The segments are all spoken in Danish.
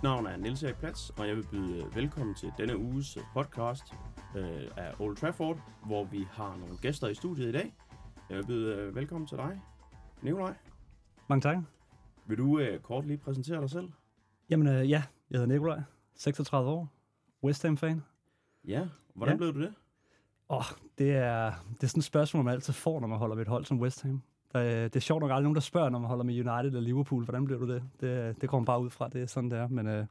Mit navn er Niels Erik Plats, og jeg vil byde velkommen til denne uges podcast øh, af Old Trafford, hvor vi har nogle gæster i studiet i dag. Jeg vil byde øh, velkommen til dig, Nikolaj. Mange tak. Vil du øh, kort lige præsentere dig selv? Jamen øh, ja, jeg hedder Nikolaj, 36 år, West Ham-fan. Ja, hvordan Ja. blev du det? Åh, oh, det er, det er sådan et spørgsmål, man altid får, når man holder med et hold som West Ham. Der, er- det er sjovt nok aldrig nogen, der spørger, når man holder med United eller Liverpool, hvordan blev du det? Det, det kommer bare ud fra, det er sådan, det er. Men øh,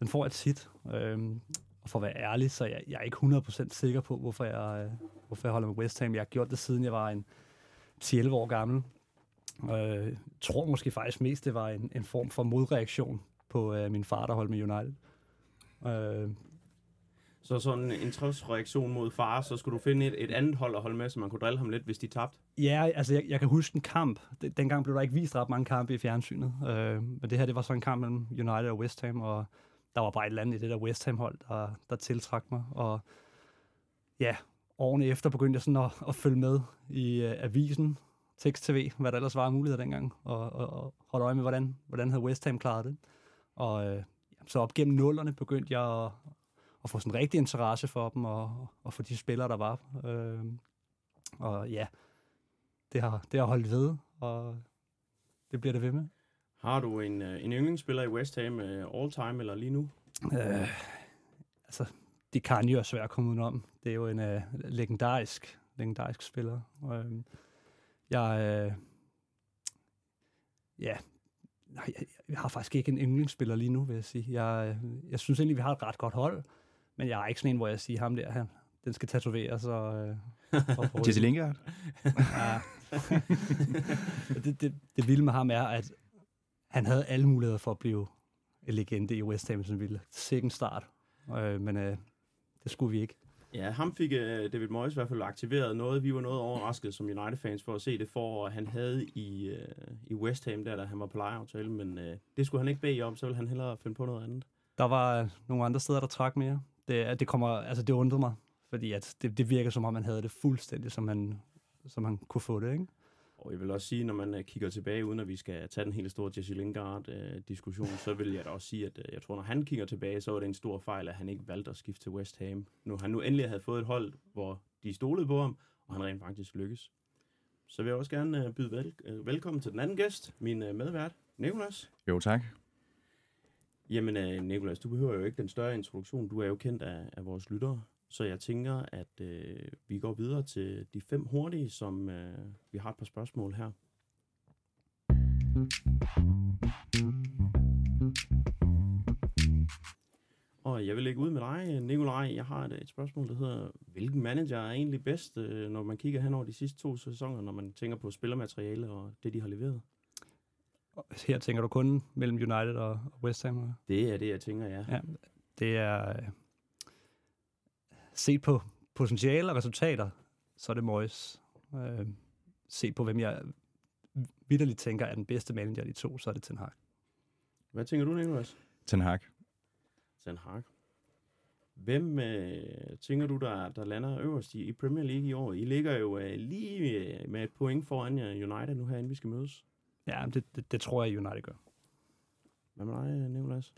den får jeg tit. Øh, og for at være ærlig, så jeg, jeg er ikke 100% sikker på, hvorfor jeg, øh, hvorfor jeg holder med West Ham. Jeg har gjort det, siden jeg var en 10-11 år gammel. Øh, tror måske faktisk mest, det var en, en form for modreaktion på øh, min far, der holdt med United. Øh, så sådan en trøstreaktion mod far, så skulle du finde et, et andet hold at holde med, så man kunne drille ham lidt, hvis de tabte. Ja, altså jeg, jeg kan huske en kamp. Den- Dengang blev der ikke vist ret mange kampe i fjernsynet. Øh, men det her, det var så en kamp mellem United og West Ham, og der var bare et eller andet i det der West Ham-hold, der, der tiltrak mig. Og ja, årene efter begyndte jeg sådan at, at følge med i uh, avisen, tekst-tv, hvad der ellers var af muligheder dengang, og, og, og holde øje med, hvordan, hvordan havde West Ham klaret det. Og øh, så op gennem nullerne begyndte jeg at, at få sådan en rigtig interesse for dem, og, og for de spillere, der var. Øh, og ja, det har, det har holdt ved, og det bliver det ved med. Har du en, øh, en yndlingsspiller i West Ham øh, all time eller lige nu? Øh, altså, det kan jo er svært at komme udenom. Det er jo en øh, legendarisk, legendarisk spiller. Øh, jeg, øh, ja, nej, jeg, jeg har faktisk ikke en yndlingsspiller lige nu, vil jeg sige. Jeg, øh, jeg synes egentlig, vi har et ret godt hold, men jeg er ikke sådan en, hvor jeg siger, ham der, han, den skal tatoveres og... Øh, og Jesse Lingard? Ja. det, det, det vilde med ham er, at han havde alle muligheder for at blive en legende i West Ham, som ville. Sikken start. Øh, men øh, det skulle vi ikke. Ja, ham fik øh, David Moyes i hvert fald aktiveret noget. Vi var noget overrasket som United-fans for at se det for, han havde i, øh, i West Ham, der, da han var på lejeaftale, men øh, det skulle han ikke bede om, så ville han hellere finde på noget andet. Der var nogle andre steder, der trak mere. Det, det, kommer, altså, det undrede mig, fordi at det, det virker som om, man havde det fuldstændig, som man, som man kunne få det. Ikke? Og jeg vil også sige, når man øh, kigger tilbage, uden at vi skal tage den hele store Jesse Lingard-diskussion, så vil jeg da også sige, at øh, jeg tror, når han kigger tilbage, så var det en stor fejl, at han ikke valgte at skifte til West Ham. Nu han nu endelig havde fået et hold, hvor de stolede på ham, og han rent faktisk lykkes. Så vil jeg også gerne øh, byde vel, øh, velkommen til den anden gæst, min øh, medvært, Nicolas. Jo, tak. Jamen, øh, Nikolas, du behøver jo ikke den større introduktion. Du er jo kendt af, af vores lyttere. Så jeg tænker, at øh, vi går videre til de fem hurtige, som øh, vi har et par spørgsmål her. Og jeg vil lægge ud med dig, Nikolaj. Jeg har et, et spørgsmål, der hedder, hvilken manager er egentlig bedst, øh, når man kigger hen over de sidste to sæsoner, når man tænker på spillermateriale og det, de har leveret? Her tænker du kun mellem United og West Ham? eller? Det er det, jeg tænker, ja. Ja, det er øh, set på potentiale og resultater, så er det Moyes. Øh, set på, hvem jeg vidderligt tænker er den bedste manager af de to, så er det Ten Hag. Hvad tænker du, Nicolas? Ten Hag. Ten Hag. Hvem øh, tænker du, der, der lander øverst i, i Premier League i år? I ligger jo øh, lige øh, med et point foran jer United nu her, inden vi skal mødes. Ja, det, det, det tror jeg, United gør. Hvad med dig, øh, Nicolas?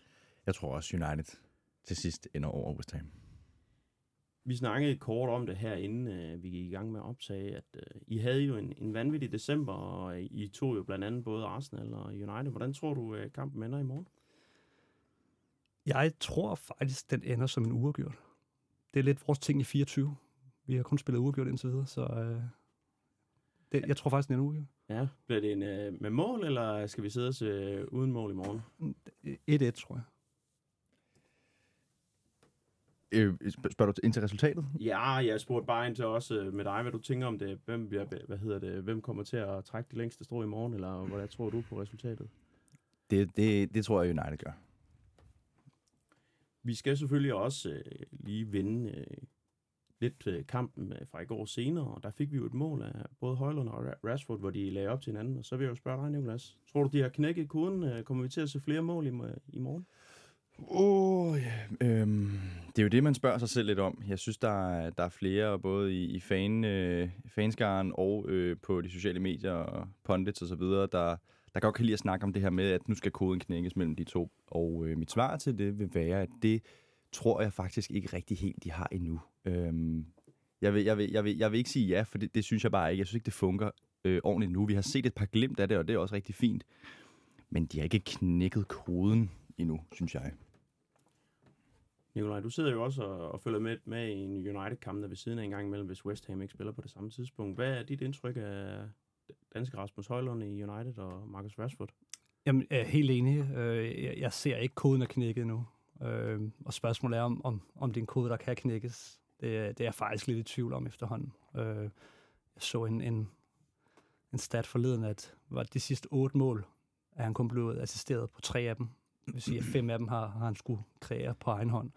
Jeg tror også United til sidst ender over West Ham. Vi snakkede kort om det her, inden øh, vi gik i gang med at optage, at øh, I havde jo en, en vanvittig december, og I tog jo blandt andet både Arsenal og United. Hvordan tror du, øh, kampen ender i morgen? Jeg tror faktisk, den ender som en uafgjort. Det er lidt vores ting i 24. Vi har kun spillet uafgjort indtil videre, så øh, det, jeg tror faktisk, den er en uafgjort. Ja, bliver det en øh, med mål, eller skal vi sidde os øh, uden mål i morgen? 1-1, tror jeg. Øh, sp- spørger du ind til resultatet? Ja, jeg spurgte bare ind til også øh, med dig, hvad du tænker om det. Hvem, bliver, hvad hedder det, hvem kommer til at trække de længste strå i morgen, eller hvordan tror du på resultatet? Det, det, det tror jeg, United gør. Vi skal selvfølgelig også øh, lige vinde øh, lidt øh, kampen øh, fra i går senere, og der fik vi jo et mål af både Højlund og Rashford, hvor de lagde op til hinanden. Og så vil jeg jo spørge dig, Nicolas. Tror du, de har knækket koden? Øh, kommer vi til at se flere mål i, øh, i morgen? Åh, oh, ja. øhm, det er jo det, man spørger sig selv lidt om. Jeg synes, der er, der er flere, både i, i fan, øh, fanskaren og øh, på de sociale medier og pundits og så videre, der, der godt kan lide at snakke om det her med, at nu skal koden knækkes mellem de to. Og øh, mit svar til det vil være, at det tror jeg faktisk ikke rigtig helt, de har endnu. Øhm, jeg, vil, jeg, vil, jeg, vil, jeg vil ikke sige ja, for det, det synes jeg bare ikke. Jeg synes ikke, det fungerer øh, ordentligt nu. Vi har set et par glimt af det, og det er også rigtig fint. Men de har ikke knækket koden endnu, synes jeg. Nikolaj, du sidder jo også og, og følger med, med i en United-kamp, der ved siden af en gang imellem, hvis West Ham ikke spiller på det samme tidspunkt. Hvad er dit indtryk af danske Rasmus Højlund i United og Marcus Rashford? Jamen, jeg er helt enig. Øh, jeg, ser ikke koden er knækket nu. Øh, og spørgsmålet er, om, om, om det er en kode, der kan knækkes. Det, det er jeg faktisk lidt i tvivl om efterhånden. Øh, jeg så en, en, en stat forleden, at var de sidste otte mål, at han kun blev assisteret på tre af dem. Det vil sige, at fem af dem har, har han skulle kreere på egen hånd.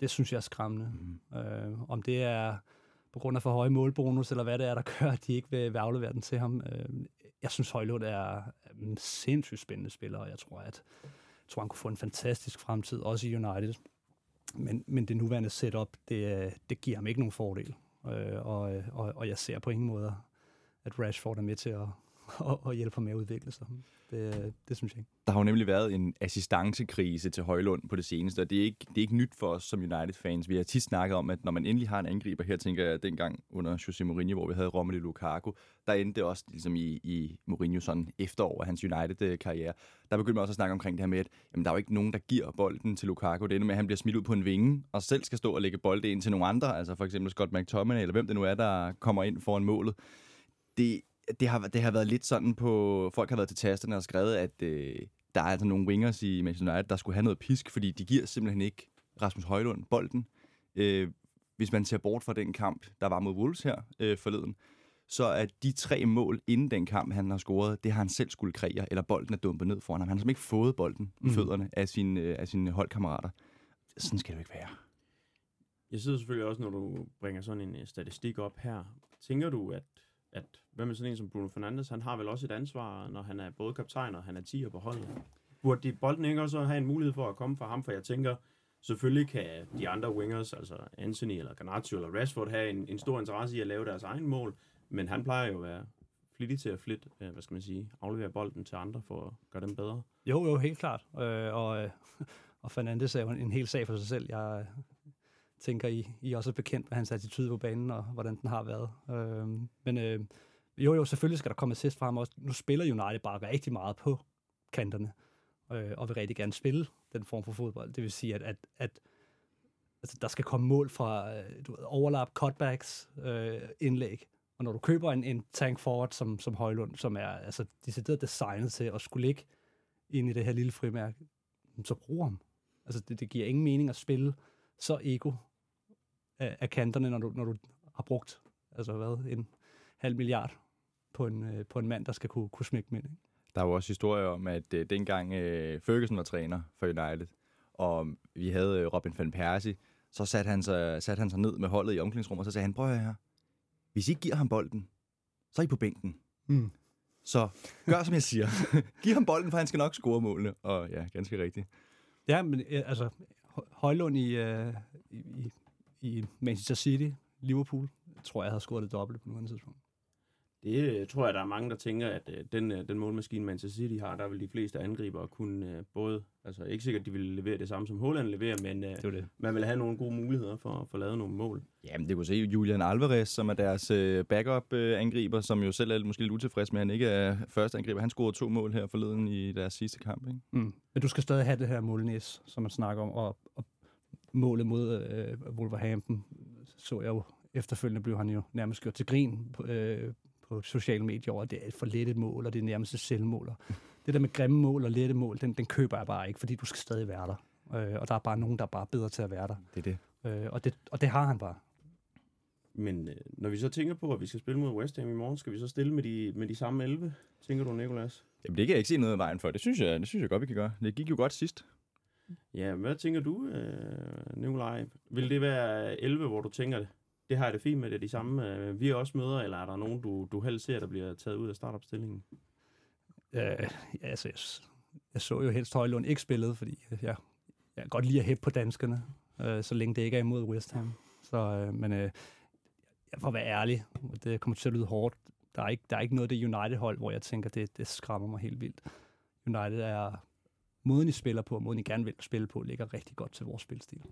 Det synes jeg er skræmmende. Mm. Øh, om det er på grund af for høje målbonus, eller hvad det er, der gør, at de ikke vil, vil aflevere den til ham. Øh, jeg synes, Højlund er en sindssygt spændende spiller, og jeg tror, at jeg tror, han kunne få en fantastisk fremtid, også i United. Men, men det nuværende setup, det, det giver ham ikke nogen fordel. Øh, og, og, og jeg ser på ingen måde, at Rashford er med til at, og, og hjælper med at udvikle sig. Det, det synes jeg. Der har jo nemlig været en assistancekrise til Højlund på det seneste, og det er ikke, det er ikke nyt for os som United-fans. Vi har tit snakket om, at når man endelig har en angriber, her tænker jeg dengang under Jose Mourinho, hvor vi havde Romelu Lukaku, der endte det også ligesom i, i Mourinho sådan efterår af hans United-karriere. Der begyndte man også at snakke omkring det her med, at jamen, der er jo ikke nogen, der giver bolden til Lukaku. Det ender med, at han bliver smidt ud på en vinge, og selv skal stå og lægge bolden ind til nogle andre, altså for eksempel Scott McTominay, eller hvem det nu er, der kommer ind foran målet. Det, det har, det har været lidt sådan på... Folk har været til tasterne og skrevet, at øh, der er altså nogle wingers i Manchester United, der skulle have noget pisk, fordi de giver simpelthen ikke Rasmus Højlund bolden. Øh, hvis man ser bort fra den kamp, der var mod Wolves her øh, forleden, så at de tre mål inden den kamp, han har scoret, det har han selv skulle kreere, eller bolden er dumpet ned foran ham. Han har simpelthen ikke fået bolden mm. i fødderne af sine, øh, af sine holdkammerater. Sådan skal det jo ikke være. Jeg sidder selvfølgelig også, når du bringer sådan en øh, statistik op her. Tænker du, at at hvad med sådan en som Bruno Fernandes, han har vel også et ansvar, når han er både kaptajn og han er 10 på holdet. Burde de bolden ikke også have en mulighed for at komme fra ham? For jeg tænker, selvfølgelig kan de andre wingers, altså Anthony eller Garnacho eller Rashford, have en, en stor interesse i at lave deres egen mål, men han plejer jo at være flittig til at flit, øh, hvad skal man sige, aflevere bolden til andre for at gøre dem bedre. Jo, jo, helt klart. Øh, og, øh, og Fernandes er jo en, en hel sag for sig selv. Jeg tænker, I, I også er bekendt med hans attitude på banen, og hvordan den har været. Øh, men øh, jo, jo, selvfølgelig skal der komme assist fra ham også. Nu spiller United bare rigtig meget på kanterne, øh, og vil rigtig gerne spille den form for fodbold. Det vil sige, at, at, at altså, der skal komme mål fra øh, du ved, overlap, cutbacks, øh, indlæg. Og når du køber en, en tank forward som, som Højlund, som er altså, decideret designet til at skulle ligge ind i det her lille frimærke, så brug ham. Altså, det, det giver ingen mening at spille så ego af, af kanterne, når du, når du har brugt altså hvad, en halv milliard på en, øh, på en mand, der skal kunne, kunne smække med. Ikke? Der er jo også historier om, at øh, dengang øh, Ferguson var træner for United, og vi havde øh, Robin van Persie, så satte han, sig, satte han sig ned med holdet i omklædningsrummet, og så sagde han, prøv her, hvis I giver ham bolden, så er I på bænken. Mm. Så gør, som jeg siger. Giv ham bolden, for han skal nok score målene. Og ja, ganske rigtigt. Ja, men altså, Højlund i, øh, i, i Manchester City, Liverpool, tror jeg havde scoret det dobbelte på nuværende tidspunkt. Det øh, tror jeg, der er mange, der tænker, at øh, den, øh, den målmaskine, Manchester City har, der vil de fleste angriber kunne både, altså ikke sikkert, at de vil levere det samme, som Holland leverer, men det det. man vil have nogle gode muligheder for at få lavet nogle mål. Jamen, det kunne se Julian Alvarez, som er deres backup-angriber, som jo selv er måske lidt utilfreds med, at han ikke er første angriber. Han scorede to mål her forleden i deres sidste kamp, ikke? Mm. Men du skal stadig have det her målnæs, som man snakker om, og, og målet mod øh, Wolverhampton, så jeg jo efterfølgende blev han jo nærmest gjort til grin øh, på sociale medier over, at det er et for let et mål, og det er nærmest et selvmål. det der med grimme mål og lette mål, den, den køber jeg bare ikke, fordi du skal stadig være der. Øh, og der er bare nogen, der er bare bedre til at være der. Det er det. Øh, og det. Og det har han bare. Men øh, når vi så tænker på, at vi skal spille mod West Ham i morgen, skal vi så stille med de, med de samme 11, tænker du, Nikolas? Jamen, det kan jeg ikke se noget af vejen for. Det synes jeg, det synes jeg godt, vi kan gøre. Det gik jo godt sidst. Ja, hvad tænker du, øh, Nikolaj? Vil det være 11, hvor du tænker, det har jeg det fint med, det er de samme, øh, vi er også møder, eller er der nogen, du, du helst ser, der bliver taget ud af startopstillingen? Øh, ja, altså, jeg, jeg så jo helst Højlund ikke spillet, fordi jeg, jeg kan godt lide at hæppe på danskerne, øh, så længe det ikke er imod West Ham. Så, øh, men øh, jeg at være ærlig, det kommer til at lyde hårdt. der, er ikke, der er ikke noget af det United-hold, hvor jeg tænker, det, det skræmmer mig helt vildt. United er måden, I spiller på, måden, I gerne vil spille på, ligger rigtig godt til vores spilstil.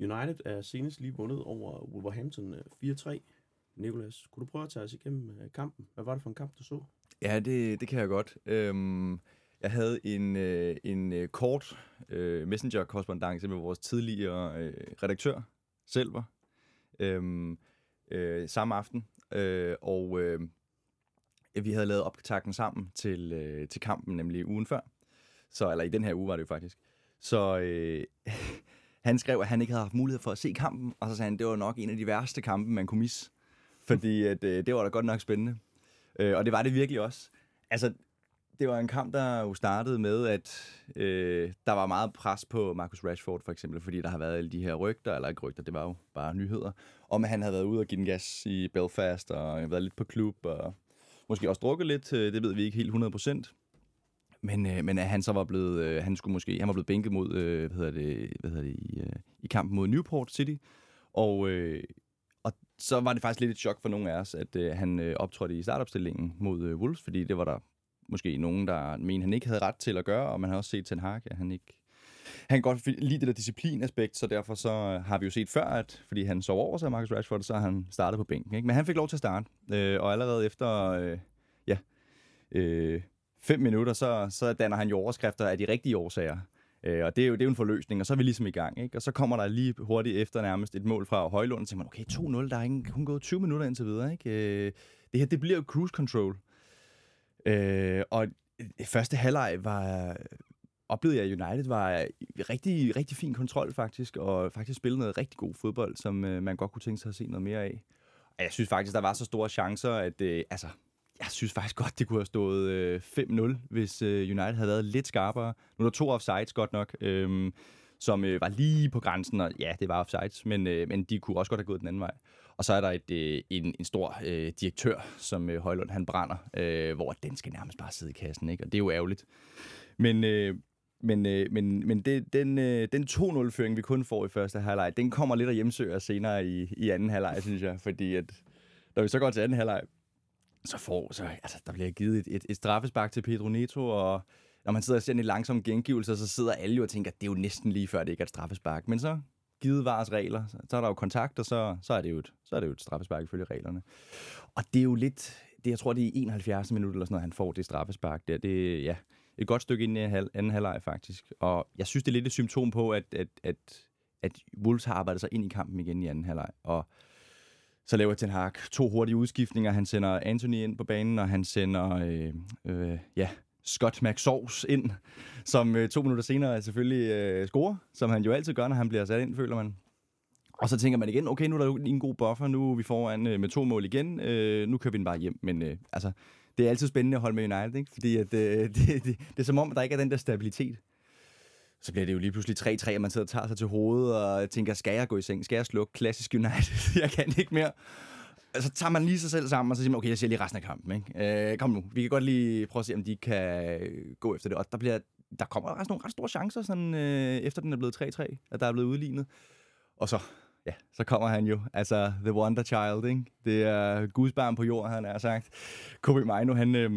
United er senest lige vundet over Wolverhampton øh, 4-3. Nikolas, kunne du prøve at tage os igennem øh, kampen? Hvad var det for en kamp, du så? Ja, det, det kan jeg godt. Øhm, jeg havde en, øh, en øh, kort øh, messenger-korrespondance med vores tidligere øh, redaktør, Selver, øhm, øh, samme aften. Øh, og øh, vi havde lavet optakten sammen til, øh, til kampen, nemlig ugen før. Så, eller i den her uge var det jo faktisk. Så øh, han skrev, at han ikke havde haft mulighed for at se kampen, og så sagde han, at det var nok en af de værste kampe, man kunne misse. Fordi at, øh, det var da godt nok spændende. Øh, og det var det virkelig også. Altså, det var en kamp, der jo startede med, at øh, der var meget pres på Marcus Rashford, for eksempel, fordi der har været alle de her rygter, eller ikke rygter, det var jo bare nyheder, om at han havde været ude og give den gas i Belfast, og været lidt på klub, og måske også drukket lidt, øh, det ved vi ikke helt 100%. Men, øh, men at han så var blevet, øh, han skulle måske, han var blevet bænket mod, øh, hvad hedder det, hvad hedder det i, øh, i kampen mod Newport City, og, øh, og så var det faktisk lidt et chok for nogle af os, at øh, han øh, optrådte i startopstillingen mod øh, Wolves, fordi det var der måske nogen, der mener, han ikke havde ret til at gøre, og man har også set Ten Hag, at han ikke han kan godt lide det der disciplinaspekt, så derfor så øh, har vi jo set før, at fordi han sov over sig, Marcus Rashford, så har han startet på bænken. Ikke? Men han fik lov til at starte, øh, og allerede efter øh, ja, øh, fem minutter, så, så danner han jo overskrifter af de rigtige årsager. Øh, og det er, jo, det er jo en forløsning, og så er vi ligesom i gang. Ikke? Og så kommer der lige hurtigt efter nærmest et mål fra Højlund, og så tænker man, okay, 2-0, der er ikke, kun gået 20 minutter indtil videre. Ikke? Øh, det her, det bliver jo cruise control. Øh, og første halvleg var, oplevede jeg, United var rigtig, rigtig fin kontrol faktisk, og faktisk spillede noget rigtig god fodbold, som øh, man godt kunne tænke sig at se noget mere af. Og jeg synes faktisk, der var så store chancer, at øh, altså, jeg synes faktisk godt, det kunne have stået øh, 5-0, hvis øh, United havde været lidt skarpere. Nu er der to offsides godt nok, øh, som øh, var lige på grænsen, og ja, det var offsides, men, øh, men de kunne også godt have gået den anden vej. Og så er der et, øh, en, en stor øh, direktør, som øh, Højlund han brænder, øh, hvor den skal nærmest bare sidde i kassen, ikke? og det er jo ærgerligt. Men, øh, men, øh, men, men det, den, øh, den 2-0-føring, vi kun får i første halvleg, den kommer lidt at hjemsøger senere i, i anden halvleg, synes jeg. Fordi at, når vi så går til anden halvleg, så får så, altså, der bliver givet et, et, et straffespark til Pedro Neto, og når man sidder og ser en langsom gengivelse, så sidder alle jo og tænker, at det er jo næsten lige før, det ikke er et straffespark. Men så givet vars regler, så er der jo kontakt, og så, så, er, det jo et, så er det jo et straffespark ifølge reglerne. Og det er jo lidt, det, jeg tror, det er 71 minutter eller sådan noget, han får det straffespark der. Det, ja, et godt stykke ind i anden halvleg faktisk. Og jeg synes, det er lidt et symptom på, at, at, at, at Wolves har arbejdet sig ind i kampen igen i anden halvleg. Og så laver Ten Hag to hurtige udskiftninger. Han sender Anthony ind på banen, og han sender øh, øh, ja, Scott McSauce ind, som øh, to minutter senere selvfølgelig øh, scorer, som han jo altid gør, når han bliver sat ind, føler man. Og så tænker man igen, okay, nu er der jo en god buffer, nu er vi foran øh, med to mål igen, øh, nu kører vi den bare hjem. Men øh, altså, det er altid spændende at holde med United, ikke? fordi at, øh, det, det, det, det er som om, at der ikke er den der stabilitet. Så bliver det jo lige pludselig 3-3, og man sidder og tager sig til hovedet og tænker, skal jeg gå i seng? Skal jeg slukke? Klassisk United. jeg kan ikke mere. Så tager man lige sig selv sammen, og så siger man, okay, jeg ser lige resten af kampen. Ikke? Øh, kom nu, vi kan godt lige prøve at se, om de kan gå efter det. Og der, bliver, der kommer også nogle ret store chancer, sådan, øh, efter den er blevet 3-3, at der er blevet udlignet. Og så ja, så kommer han jo. Altså, The Wonder Child, ikke? Det er gudsbarn på jord, han har sagt. Kobe Mino, han øh,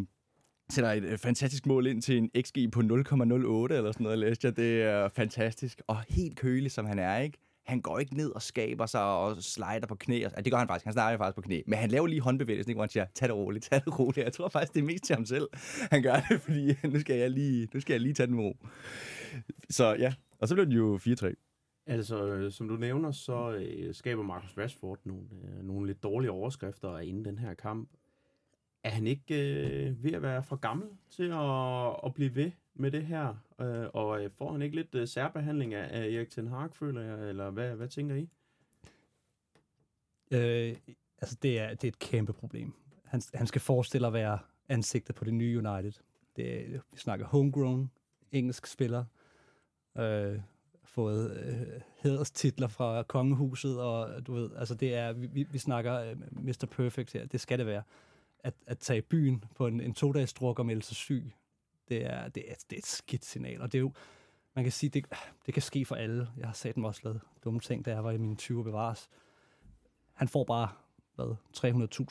sætter et øh, fantastisk mål ind til en XG på 0,08 eller sådan noget, læste jeg. Det er fantastisk. Og helt kølig, som han er, ikke? Han går ikke ned og skaber sig og slider på knæ. Altså, det gør han faktisk. Han slider faktisk på knæ. Men han laver lige håndbevægelsen, ikke? hvor han siger, tag det roligt, tag det roligt. Jeg tror faktisk, det er mest til ham selv. Han gør det, fordi nu skal jeg lige, nu skal jeg lige tage den ro. Så ja, og så blev det jo 4-3. Altså, øh, som du nævner, så øh, skaber Marcus Rashford nogle, øh, nogle lidt dårlige overskrifter inden den her kamp. Er han ikke øh, ved at være for gammel til at, at blive ved med det her? Øh, og øh, får han ikke lidt øh, særbehandling af, af Erik Ten Hag, føler jeg? Eller hvad, hvad tænker I? Øh, altså, det er, det er et kæmpe problem. Han, han skal forestille at være ansigtet på det nye United. Det, vi snakker homegrown, engelsk spiller. Øh, fået øh, hederstitler fra kongehuset, og du ved, altså det er, vi, vi snakker øh, Mr. Perfect her, det skal det være. At, at tage i byen på en, en to-dages druk og melde sig syg, det er, det, er, det er et skidt signal, og det er jo, man kan sige, det, det kan ske for alle. Jeg har sat mig også lavet dumme ting, da jeg var i mine 20 bevares. Han får bare hvad,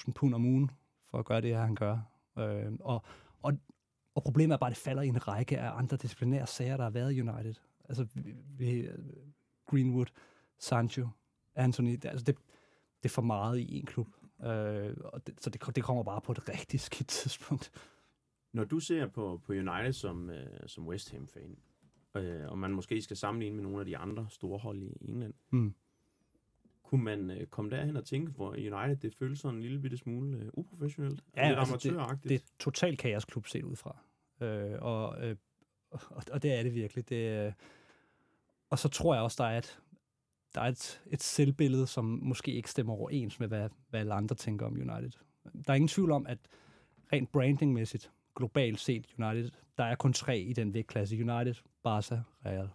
300.000 pund om ugen for at gøre det han gør. Øh, og, og, og problemet er bare, at det falder i en række af andre disciplinære sager, der har været i United. Altså vi, vi, Greenwood, Sancho, Anthony. Det, altså det, det er for meget i en klub. Øh, og det, så det, det kommer bare på et rigtig skidt tidspunkt. Når du ser på, på United som, øh, som West Ham-fan, øh, og man måske skal sammenligne med nogle af de andre store hold i England, Mm. kunne man øh, komme derhen og tænke, hvor United det føles sådan en lille bitte smule øh, uprofessionelt? Ja, lidt altså det- amatøragtigt? Det er totalt kaosklub set ud fra. Øh, og, øh, og, og det er det virkelig. Det, øh, og så tror jeg også, der er et, der er et, et selvbillede, som måske ikke stemmer overens med, hvad, hvad alle andre tænker om United. Der er ingen tvivl om, at rent brandingmæssigt, globalt set United, der er kun tre i den vægtklasse. United, Barca, Real.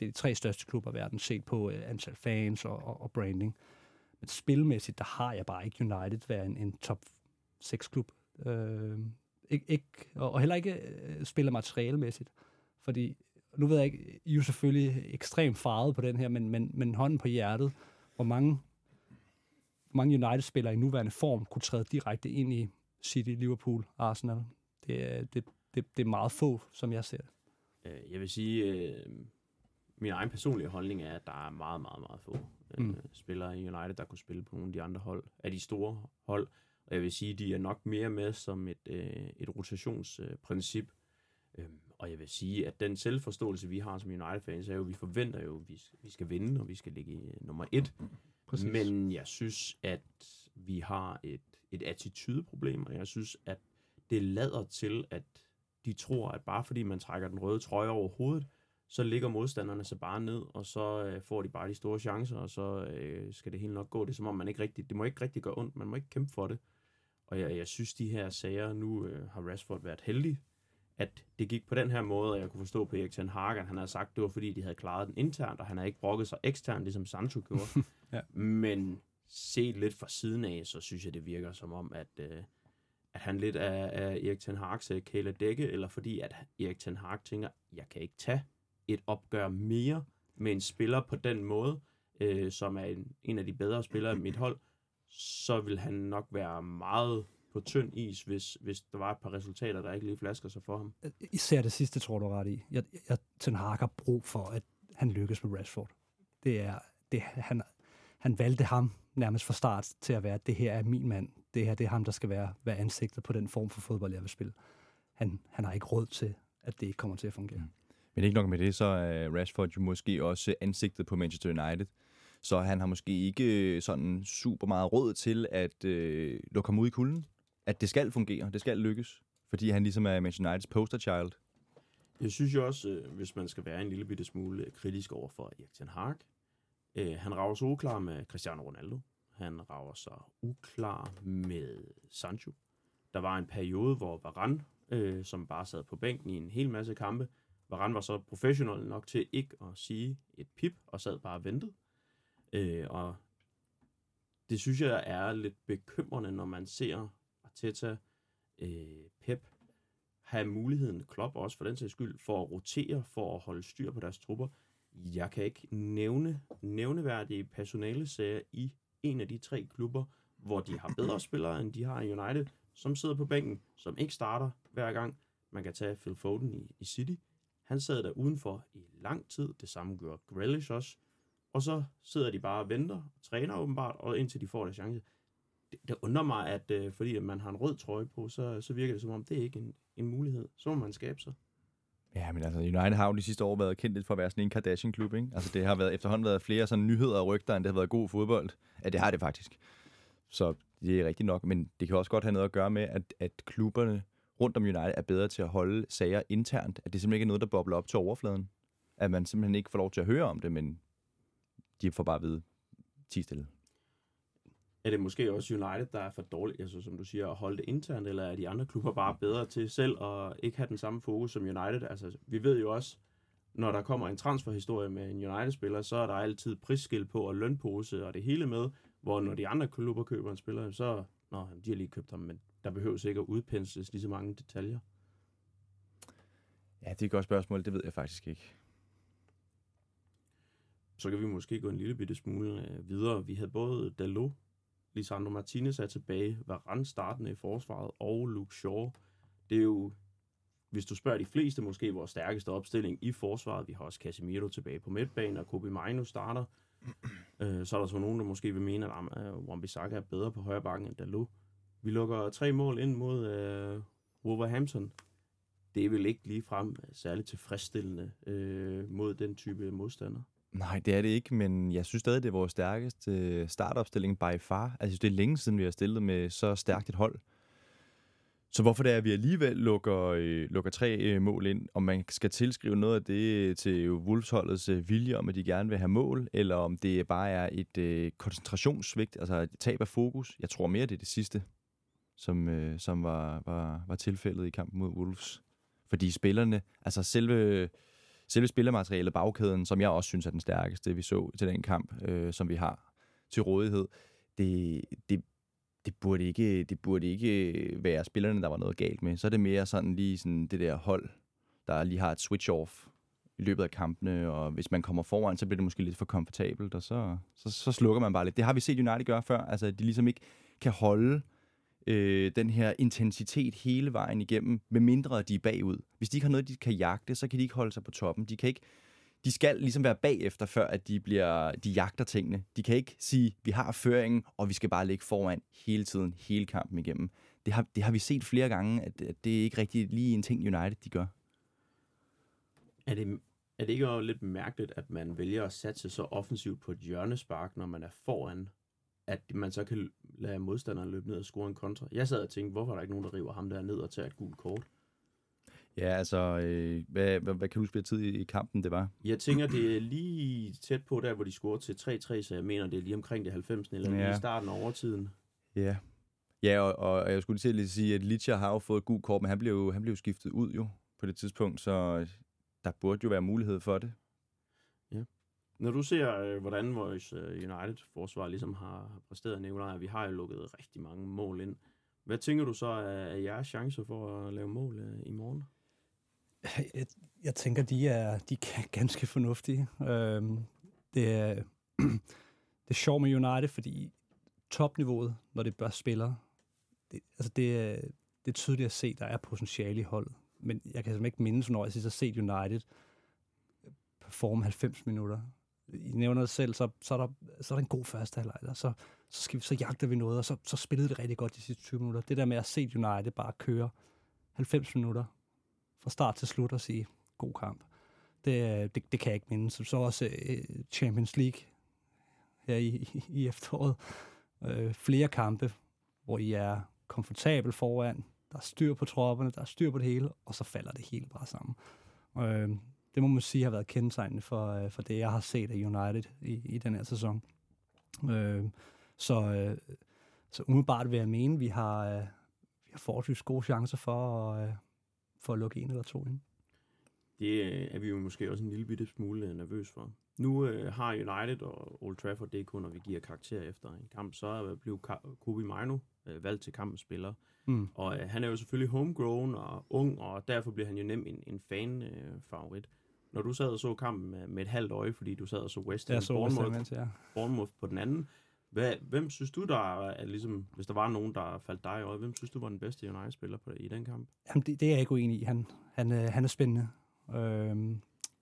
Det er de tre største klubber i verden, set på øh, antal fans og, og, og branding. Men spilmæssigt, der har jeg bare ikke United været en, en top 6-klub. Øh, ikke, ikke, og og heller ikke øh, spiller materialemæssigt. Fordi, nu ved jeg ikke, I er jo selvfølgelig ekstremt farvet på den her, men, men, men hånden på hjertet, hvor mange, hvor mange United-spillere i nuværende form kunne træde direkte ind i City, Liverpool, Arsenal. Det, er- det, det, det er meget få, som jeg ser det. Øh, Jeg vil sige, øh, min egen personlige holdning er, at der er meget, meget, meget få øh, Mm. spillere i United, der kunne spille på nogle af de andre hold, af de store hold. Og jeg vil sige, de er nok mere med som et, øh, et rotationsprincip. Øh, og jeg vil sige, at den selvforståelse, vi har som United-fans, er jo, at vi forventer jo, at vi, vi skal vinde, og vi skal ligge i øh, nummer et. Præcis. Men jeg synes, at vi har et, et attitudeproblem, og jeg synes, at det lader til, at de tror, at bare fordi man trækker den røde trøje over hovedet, så ligger modstanderne sig bare ned, og så øh, får de bare de store chancer, og så øh, skal det hele nok gå. Det er som om, man ikke rigtig, det må ikke rigtig gøre ondt, man må ikke kæmpe for det. Og jeg, jeg synes, de her sager, nu øh, har Rashford været heldig, at det gik på den her måde, og jeg kunne forstå på Erik Ten Hag, at han havde sagt, at det var fordi, de havde klaret den internt, og han havde ikke brokket sig eksternt, ligesom Sancho gjorde. Ja. Men set lidt fra siden af, så synes jeg, det virker som om, at, øh, at han lidt er, er Erik Ten Hag's øh, kæle dække, eller fordi at Erik Ten Hag tænker, jeg kan ikke tage et opgør mere med en spiller på den måde, øh, som er en, en af de bedre spillere i mit hold, så vil han nok være meget på tynd is, hvis, hvis der var et par resultater, der ikke lige flasker sig for ham. Øh, især det sidste, tror du ret i. Jeg, jeg, Ten Hag har brug for, at han lykkes med Rashford. Det er, det, han, han valgte ham nærmest fra start til at være, at det her er min mand. Det her det er ham, der skal være, være ansigtet på den form for fodbold, jeg vil spille. Han, han har ikke råd til, at det ikke kommer til at fungere. Mm. Men ikke nok med det, så er Rashford jo måske også ansigtet på Manchester United. Så han har måske ikke sådan super meget råd til at øh, lukke ham ud i kulden. At det skal fungere, det skal lykkes. Fordi han ligesom er Manchester Uniteds poster child. Jeg synes jo også, øh, hvis man skal være en lille bitte smule øh, kritisk over for Erik Ten Hag, øh, han rager sig uklar med Cristiano Ronaldo. Han rager sig uklar med Sancho. Der var en periode, hvor Varane, øh, som bare sad på bænken i en hel masse kampe, Varane var så professionel nok til ikke at sige et pip, og sad bare og ventede. Øh, og det synes jeg er lidt bekymrende, når man ser Arteta, øh, Pep, have muligheden, Klopp også for den sags skyld, for at rotere, for at holde styr på deres trupper. Jeg kan ikke nævne nævneværdige personalesager i en af de tre klubber, hvor de har bedre spillere, end de har i United, som sidder på bænken, som ikke starter hver gang. Man kan tage Phil Foden i, i City. Han sad der udenfor i lang tid. Det samme gør Grealish også. Og så sidder de bare og venter, og træner åbenbart, og indtil de får deres chance. Det, det undrer mig, at øh, fordi at man har en rød trøje på, så, så virker det som om, det er ikke en, en mulighed. Så må man skabe sig. Ja, men altså, United har jo de sidste år været kendt lidt for at være sådan en Kardashian-klub, ikke? Altså, det har været, efterhånden været flere sådan nyheder og rygter, end det har været god fodbold. Ja, det har det faktisk. Så det er rigtigt nok, men det kan også godt have noget at gøre med, at, at klubberne rundt om United er bedre til at holde sager internt. At det simpelthen ikke er noget, der bobler op til overfladen. At man simpelthen ikke får lov til at høre om det, men de får bare at vide, ti stille. Er det måske også United, der er for dårligt, altså, som du siger, at holde det internt, eller er de andre klubber bare bedre til selv at ikke have den samme fokus som United? Altså, vi ved jo også, når der kommer en transferhistorie med en United-spiller, så er der altid prisskilt på og lønpose og det hele med, hvor når de andre klubber køber en spiller, så Nå, de har lige købt ham, men der behøves ikke at udpensles lige så mange detaljer. Ja, det er et godt spørgsmål. Det ved jeg faktisk ikke. så kan vi måske gå en lille bitte smule øh, videre. Vi havde både Dalot, Lisandro Martinez er tilbage, Varane startende i forsvaret, og Luke Shaw. Det er jo, hvis du spørger de fleste, måske vores stærkeste opstilling i forsvaret. Vi har også Casemiro tilbage på midtbanen, og Kobe Maino starter. øh, så er der så nogen, der måske vil mene, at uh, Wan-Bissaka er bedre på højre bakken end Dalot. Vi lukker tre mål ind mod øh, Wolverhampton. Det er vel ikke lige frem særligt tilfredsstillende øh, mod den type modstander. Nej, det er det ikke, men jeg synes stadig, det er vores stærkeste øh, startopstilling by far. Altså, det er længe siden, vi har stillet med så stærkt et hold. Så hvorfor det er, at vi alligevel lukker, øh, lukker tre øh, mål ind, om man skal tilskrive noget af det øh, til Wolfsholdets øh, vilje om, at de gerne vil have mål, eller om det bare er et øh, koncentrationssvigt, altså et tab af fokus. Jeg tror mere, det er det sidste, som, øh, som var, var, var tilfældet i kampen mod Wolves. Fordi spillerne, altså selve selve spillermaterialet, bagkæden, som jeg også synes er den stærkeste, vi så til den kamp, øh, som vi har til rådighed, det, det, det, burde ikke, det burde ikke være spillerne, der var noget galt med. Så er det mere sådan lige sådan det der hold, der lige har et switch-off i løbet af kampene, og hvis man kommer foran, så bliver det måske lidt for komfortabelt, og så, så, så slukker man bare lidt. Det har vi set United gøre før, altså de ligesom ikke kan holde øh, øh, den her intensitet hele vejen igennem, med mindre de er bagud. Hvis de ikke har noget, de kan jagte, så kan de ikke holde sig på toppen. De kan ikke de skal ligesom være bagefter, før at de, bliver, de jagter tingene. De kan ikke sige, vi har føringen, og vi skal bare ligge foran hele tiden, hele kampen igennem. Det har, det har vi set flere gange, at, at det er ikke rigtig lige en ting, United de gør. Er det, er det ikke også lidt mærkeligt, at man vælger at satse så offensivt på et hjørnespark, når man er foran, at man så kan lade modstanderen løbe ned og score en kontra. Jeg sad og tænkte, hvorfor er der ikke nogen, der river ham der ned og tager et gult kort? Ja, altså, øh, hvad, hvad, hvad kan du huske, tid i, i kampen det var? Jeg tænker, det er lige tæt på der, hvor de scorer til 3-3, så jeg mener, det er lige omkring det 90. eller ja. lige i starten af overtiden. Ja, ja og, og jeg skulle lige sige, at Licha har jo fået et gult kort, men han blev, han blev skiftet ud jo på det tidspunkt, så der burde jo være mulighed for det. Når du ser, øh, hvordan vores øh, United-forsvar ligesom har præsteret, Nicolaj, vi har jo lukket rigtig mange mål ind. Hvad tænker du så af jeres chancer for at lave mål øh, i morgen? Jeg, jeg tænker, de er, de er ganske fornuftige. Øhm, det, er, det er sjovt med United, fordi topniveauet, når det bør spiller, det, altså det, er, det er tydeligt at se, der er potentiale i holdet. Men jeg kan simpelthen ikke mindes, når jeg sidst har set United performe 90 minutter. I nævner det selv, så, så, er der, så er der en god første halvleg, så, så, skal vi, så jagter vi noget, og så, så spillede det rigtig godt de sidste 20 minutter. Det der med at se United bare køre 90 minutter fra start til slut og sige, god kamp, det, det, det kan jeg ikke minde. Så, så også øh, Champions League her i, i, efteråret. Øh, flere kampe, hvor I er komfortabel foran, der er styr på tropperne, der er styr på det hele, og så falder det hele bare sammen. Øh, det må man sige har været kendetegnende for, øh, for det, jeg har set af United i, i den her sæson. Øh, så, øh, så umiddelbart vil jeg mene, vi har, øh, vi har forholdsvis gode chancer for, øh, for at lukke en eller to ind. Det øh, er vi jo måske også en lille bitte smule nervøs for. Nu øh, har United og Old Trafford det kun, når vi giver karakter efter en kamp, så blev Kobe Mino øh, valgt til kampens spiller. Mm. Og øh, han er jo selvfølgelig homegrown og ung, og derfor bliver han jo nem en, en fan-favorit. Øh, når du sad og så kampen med, med et halvt øje, fordi du sad og så West Ham, Bournemouth, ja. Bournemouth på den anden, hvad, hvem synes du, der er, ligesom, hvis der var nogen, der faldt dig i øjet, hvem synes du var den bedste United-spiller på, i den kamp? Jamen, det, det er jeg ikke uenig i. Han, han, øh, han er spændende. Øhm,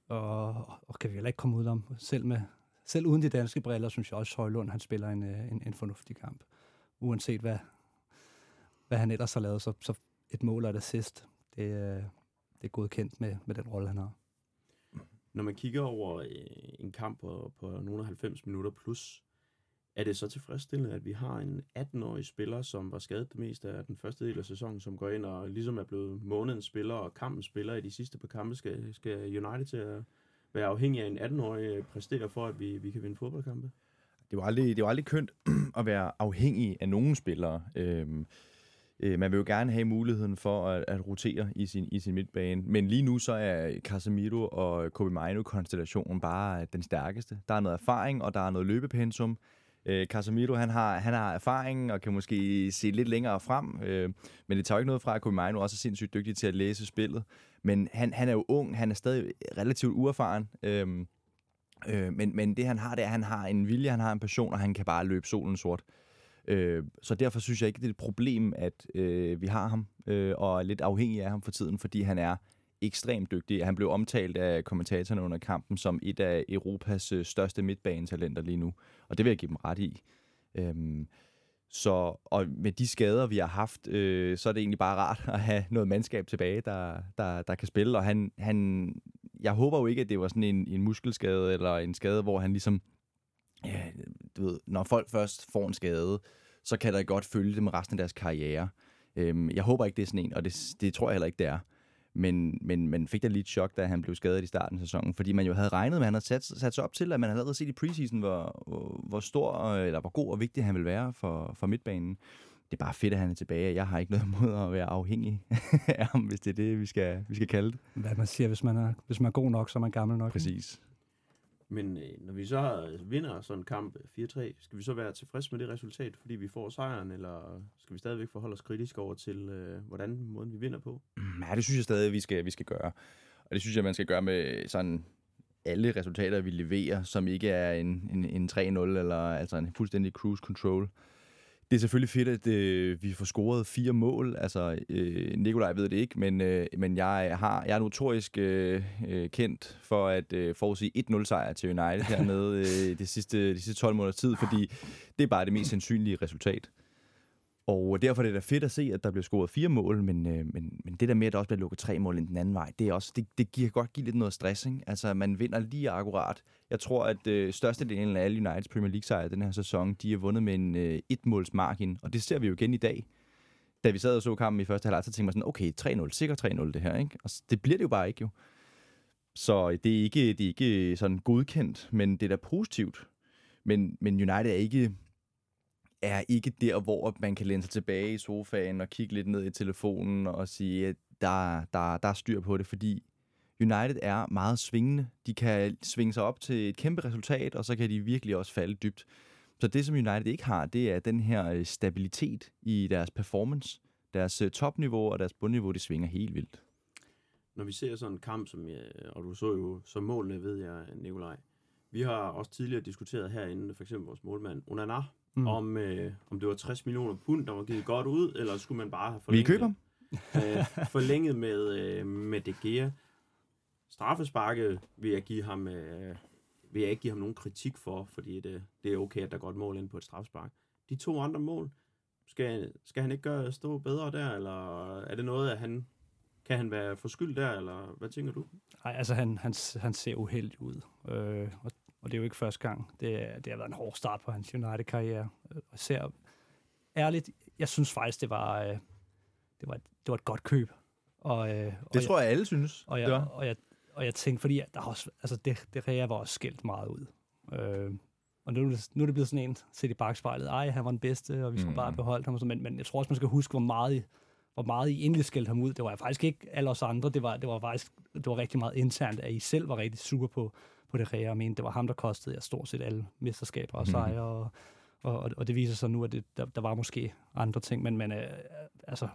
og, og kan vi heller ikke komme ud om. Selv, med, selv uden de danske briller, synes jeg også, Højlund han spiller en, øh, en, en fornuftig kamp. Uanset hvad, hvad han ellers har lavet, så, så et mål og et assist, det, øh, det er godkendt med, med den rolle, han har. Når man kigger over øh, en kamp på, på nogle af 90 minutter plus, er det så tilfredsstillende, at vi har en 18-årig spiller, som var skadet det meste af den første del af sæsonen, som går ind og ligesom er blevet månedens spiller og kampens spiller i de sidste par kampe, skal, skal United til at være afhængig af en 18-årig øh, præsterer for, at vi, vi kan vinde fodboldkampe? Det var aldrig, det var aldrig kønt at være afhængig af nogen spillere. Øhm, Øh, man vil jo gerne have muligheden for at, at rotere i sin, i sin midtbane, men lige nu så er Casemiro og Kobe Maino-konstellationen bare den stærkeste. Der er noget erfaring, og der er noget løbepensum. Øh, Casemiro, han har, han har erfaring og kan måske se lidt længere frem, øh, men det tager jo ikke noget fra, at Kobe også er sindssygt dygtig til at læse spillet. Men han, han er jo ung, han er stadig relativt uerfaren. Øh, Øh, men, men det han har, det er, at han har en vilje, han har en passion, og han kan bare løbe solen sort. Øh, så derfor synes jeg ikke, det er et problem, at øh, vi har ham, øh, og er lidt afhængig af ham for tiden, fordi han er ekstremt dygtig. Han blev omtalt af kommentatorerne under kampen som et af Europas øh, største midtbanetalenter lige nu, og det vil jeg give dem ret i. Øhm, så, og med de skader, vi har haft, øh, så er det egentlig bare rart at have noget mandskab tilbage, der, der, der kan spille. Og han, han, jeg håber jo ikke, at det var sådan en, en muskelskade, eller en skade, hvor han ligesom, ja, du ved, når folk først får en skade, så kan der godt følge dem resten af deres karriere. Øhm, jeg håber ikke, det er sådan en, og det, det tror jeg heller ikke, det er. Men, men man fik da lige et chok, da han blev skadet i starten af sæsonen, fordi man jo havde regnet med, at han havde sat, sat sig op til, at man havde allerede set i preseason, hvor, hvor, hvor stor eller hvor god og vigtig han vil være for, for midtbanen. Det er bare fedt, at han er tilbage. Jeg har ikke noget imod at være afhængig af ham, hvis det er det, vi skal, vi skal kalde det. Hvad man siger, hvis man er, hvis man er god nok, så er man gammel nok. Præcis. Men øh, når vi så altså, vinder sådan en kamp øh, 4-3, skal vi så være tilfredse med det resultat, fordi vi får sejren, eller skal vi stadigvæk forholde os kritisk over til, øh, hvordan måden vi vinder på? Mm, ja, det synes jeg stadig, vi skal, vi skal gøre. Og det synes jeg, man skal gøre med sådan alle resultater, vi leverer, som ikke er en, en, en 3-0 eller altså en fuldstændig cruise control. Det er selvfølgelig fedt, at øh, vi får scoret fire mål. Altså, øh, Nikolaj ved det ikke, men, øh, men jeg, har, jeg er notorisk øh, øh kendt for at øh, forudsige 1-0 sejr til United hernede øh, de, sidste, de sidste 12 måneders tid, fordi det er bare det mest sandsynlige resultat. Og derfor er det da fedt at se, at der bliver scoret fire mål, men, øh, men, men det der med, at der også bliver lukket tre mål ind den anden vej, det, er også, det, det giver godt give lidt noget stress. Ikke? Altså, man vinder lige akkurat. Jeg tror, at øh, størstedelen af alle Uniteds Premier League-sejre den her sæson, de er vundet med en øh, et-måls margin, og det ser vi jo igen i dag. Da vi sad og så kampen i første halvleg, så tænkte man sådan, okay, 3-0, sikkert 3-0 det her. Ikke? Og det bliver det jo bare ikke jo. Så det er ikke, det er ikke sådan godkendt, men det er da positivt. Men, men United er ikke er ikke der, hvor man kan læne sig tilbage i sofaen og kigge lidt ned i telefonen og sige, at der, der, der er styr på det, fordi United er meget svingende. De kan svinge sig op til et kæmpe resultat, og så kan de virkelig også falde dybt. Så det, som United ikke har, det er den her øh, stabilitet i deres performance. Deres øh, topniveau og deres bundniveau, det svinger helt vildt. Når vi ser sådan en kamp, som jeg, og du så jo så målene, ved jeg, Nikolaj. Vi har også tidligere diskuteret herinde, for eksempel vores målmand, Onana, mm. om, øh, om det var 60 millioner pund, der var givet godt ud, eller skulle man bare have forlænget, Vi køber øh, forlænget med, øh, med De Gea. Straffesparket vil jeg give ham... Øh, vil jeg ikke give ham nogen kritik for, fordi det, det er okay, at der går et mål ind på et straffespark. De to andre mål, skal, skal han ikke gøre stå bedre der, eller er det noget, at han kan han være for skyld der, eller hvad tænker du? Nej, altså han, han, han ser uheldig ud, øh, og og det er jo ikke første gang. Det, det har været en hård start på hans United-karriere. Og ser, ærligt, jeg synes faktisk, det var, øh, det var, det var et godt køb. Og, øh, det og tror jeg, jeg, alle synes. Og jeg, det var. og jeg, og jeg tænkte, fordi der også, altså det, det Rea var også skældt meget ud. Øh, og nu, nu er det blevet sådan en, set i bagspejlet, ej, han var den bedste, og vi skulle mm. bare beholde ham. Og så, men, men jeg tror også, man skal huske, hvor meget, hvor meget I endelig skældte ham ud. Det var faktisk ikke alle os andre, det var, det var faktisk det var rigtig meget internt, at I selv var rigtig super på, på det rære. Jeg mener, det var ham, der kostede ja, stort set alle mesterskaber og mhm. sejre, mm. og, og, og det viser sig nu, at det, der, der var måske andre ting, men, men øh, altså,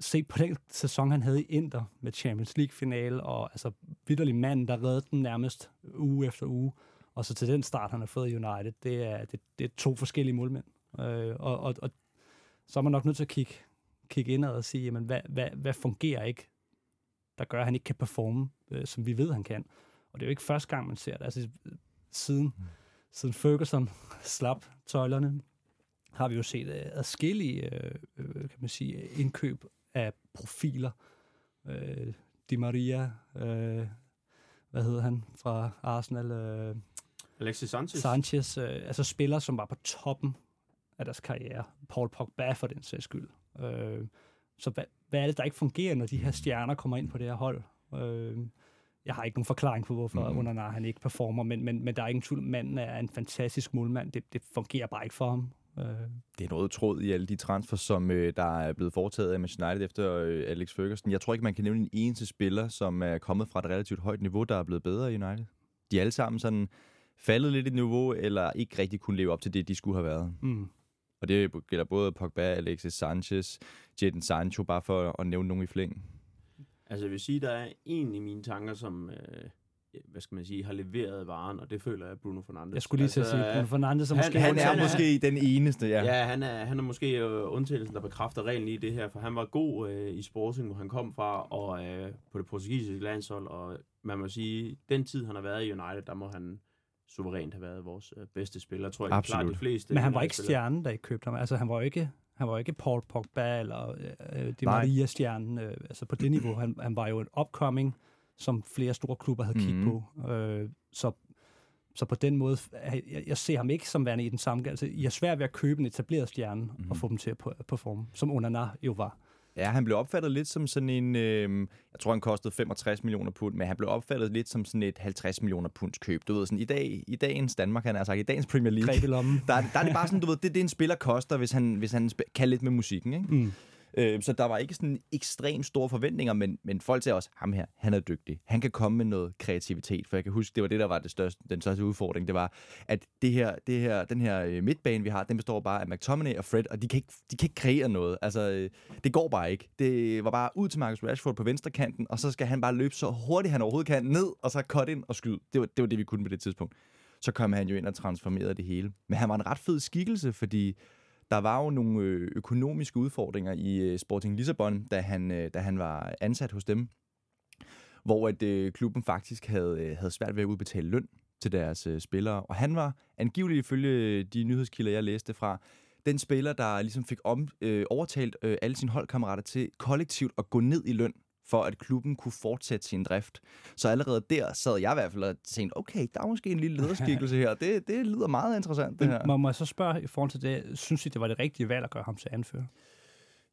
se på den sæson, han havde i Inter med Champions League-finale, og altså vidderlig mand, der redde den nærmest uge efter uge, og så til den start, han har fået i United, det er, det, det er to forskellige målmænd. Øh, og, og, og så er man nok nødt til at kigge, kigge indad og sige, jamen, hvad, hvad, hvad fungerer ikke, der gør, at han ikke kan performe, øh, som vi ved, han kan. Og det er jo ikke første gang, man ser det. Altså, siden, mm. siden Ferguson slap tøjlerne, har vi jo set uh, adskillige uh, kan man sige, indkøb af profiler. Uh, Di Maria, uh, hvad hedder han fra Arsenal? Uh, Alexis Sanchez. Sanchez, uh, altså spillere, som var på toppen af deres karriere. Paul Pogba for den sags skyld. Uh, så hvad, hvad er det, der ikke fungerer, når de her stjerner kommer ind på det her hold? Uh, jeg har ikke nogen forklaring på, hvorfor mm. Onana han ikke performer, men, men, men der er ingen tvivl, manden er en fantastisk målmand. Det, det fungerer bare ikke for ham. Øh. Det er noget tråd i alle de transfer, som øh, der er blevet foretaget af Manchester United efter øh, Alex Ferguson. Jeg tror ikke, man kan nævne en eneste spiller, som er kommet fra et relativt højt niveau, der er blevet bedre i United. De er alle sammen sådan faldet lidt i niveau, eller ikke rigtig kunne leve op til det, de skulle have været. Mm. Og det gælder både Pogba, Alexis Sanchez, Jadon Sancho, bare for at nævne nogen i flæng. Altså jeg vil sige, der er en i mine tanker, som, øh, hvad skal man sige, har leveret varen, og det føler jeg, Bruno Fernandes. Jeg skulle lige til at sige, Bruno Fernandes er han- måske... Han er han er- måske den eneste, ja. Ja, han er, han er måske øh, undtagelsen, der bekræfter reglen i det her, for han var god øh, i Sporting, hvor han kom fra, og øh, på det portugisiske landshold, og man må sige, den tid, han har været i United, der må han suverænt have været vores øh, bedste spiller, tror jeg. Absolut. Klart de fleste Men han var ikke stjernen, da I købte ham. Altså, han var ikke, han var ikke Paul Pogba eller øh, Di Nej. Maria-stjernen. Øh, altså på det niveau. Han, han var jo en upcoming, som flere store klubber havde kigget Mhm. på. Øh, så, så på den måde, jeg, jeg ser ham ikke som værende i den samme... Altså, I har svært ved at købe en etableret stjerne mm. Mhm. og få dem til at performe, som Onana jo var. Ja, han blev opfattet lidt som sådan en, øh, jeg tror han kostede 65 millioner pund, men han blev opfattet lidt som sådan et 50 millioner punds køb. Du ved, sådan i, dag, i dagens Danmark, han har sagt, i dagens Premier League, der, er- der er det bare sådan, du ved, det, det er en spiller koster, hvis han, hvis han kan lidt med musikken, ikke? Mm. Øh, så der var ikke sådan ekstremt store forventninger, men, men folk sagde også, ham her, han er dygtig. Han kan komme med noget kreativitet, for jeg kan huske, det var det, der var det største, den største udfordring. Det var, at det her, det her, den her øh, midtbane, vi har, den består bare af McTominay og Fred, og de kan ikke, de kan ikke kreere noget. Altså, øh, det går bare ikke. Det var bare ud til Marcus Rashford på venstre kanten, og så skal han bare løbe så hurtigt, han overhovedet kan, ned, og så cut ind og skyde. Det var, det var det, vi kunne på det tidspunkt. Så kom han jo ind og transformerede det hele. Men han var en ret fed skikkelse, fordi der var jo nogle øh, økonomiske udfordringer i øh, Sporting Lissabon, da han, øh, da han var ansat hos dem, hvor at øh, klubben faktisk havde, havde svært ved at udbetale løn til deres øh, spillere. Og han var angiveligt ifølge de nyhedskilder, jeg læste fra, den spiller, der ligesom fik om, øh, overtalt øh, alle sine holdkammerater til kollektivt at gå ned i løn, for at klubben kunne fortsætte sin drift. Så allerede der sad jeg i hvert fald og tænkte, okay, der er måske en lille lederskikkelse her. Det, det lyder meget interessant, det Men her. må, må jeg så spørge i forhold til det, synes I, det var det rigtige valg at gøre ham til anfører?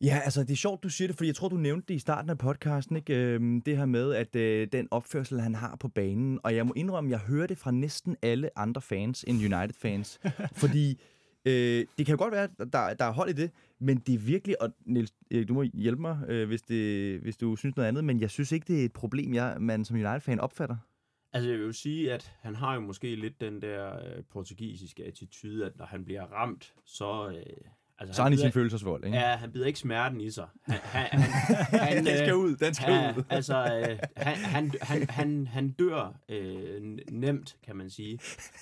Ja, altså det er sjovt, du siger det, fordi jeg tror, du nævnte det i starten af podcasten, ikke? Øhm, det her med, at øh, den opførsel, han har på banen, og jeg må indrømme, jeg hører det fra næsten alle andre fans end United-fans, fordi øh, det kan jo godt være, at der, der er hold i det, men det er virkelig, og Niels, øh, du må hjælpe mig, øh, hvis, det, hvis du synes noget andet, men jeg synes ikke, det er et problem, jeg, man som United-fan opfatter. Altså, jeg vil jo sige, at han har jo måske lidt den der øh, portugisiske attitude, at når han bliver ramt, så... Øh, altså, Så han i sin følelsesvold, ikke? Ja, han bider ikke smerten i sig. Han, han, han, han, den skal øh, ud, den skal ja, ud. altså, øh, han, han, han, han, han dør øh, nemt, kan man sige.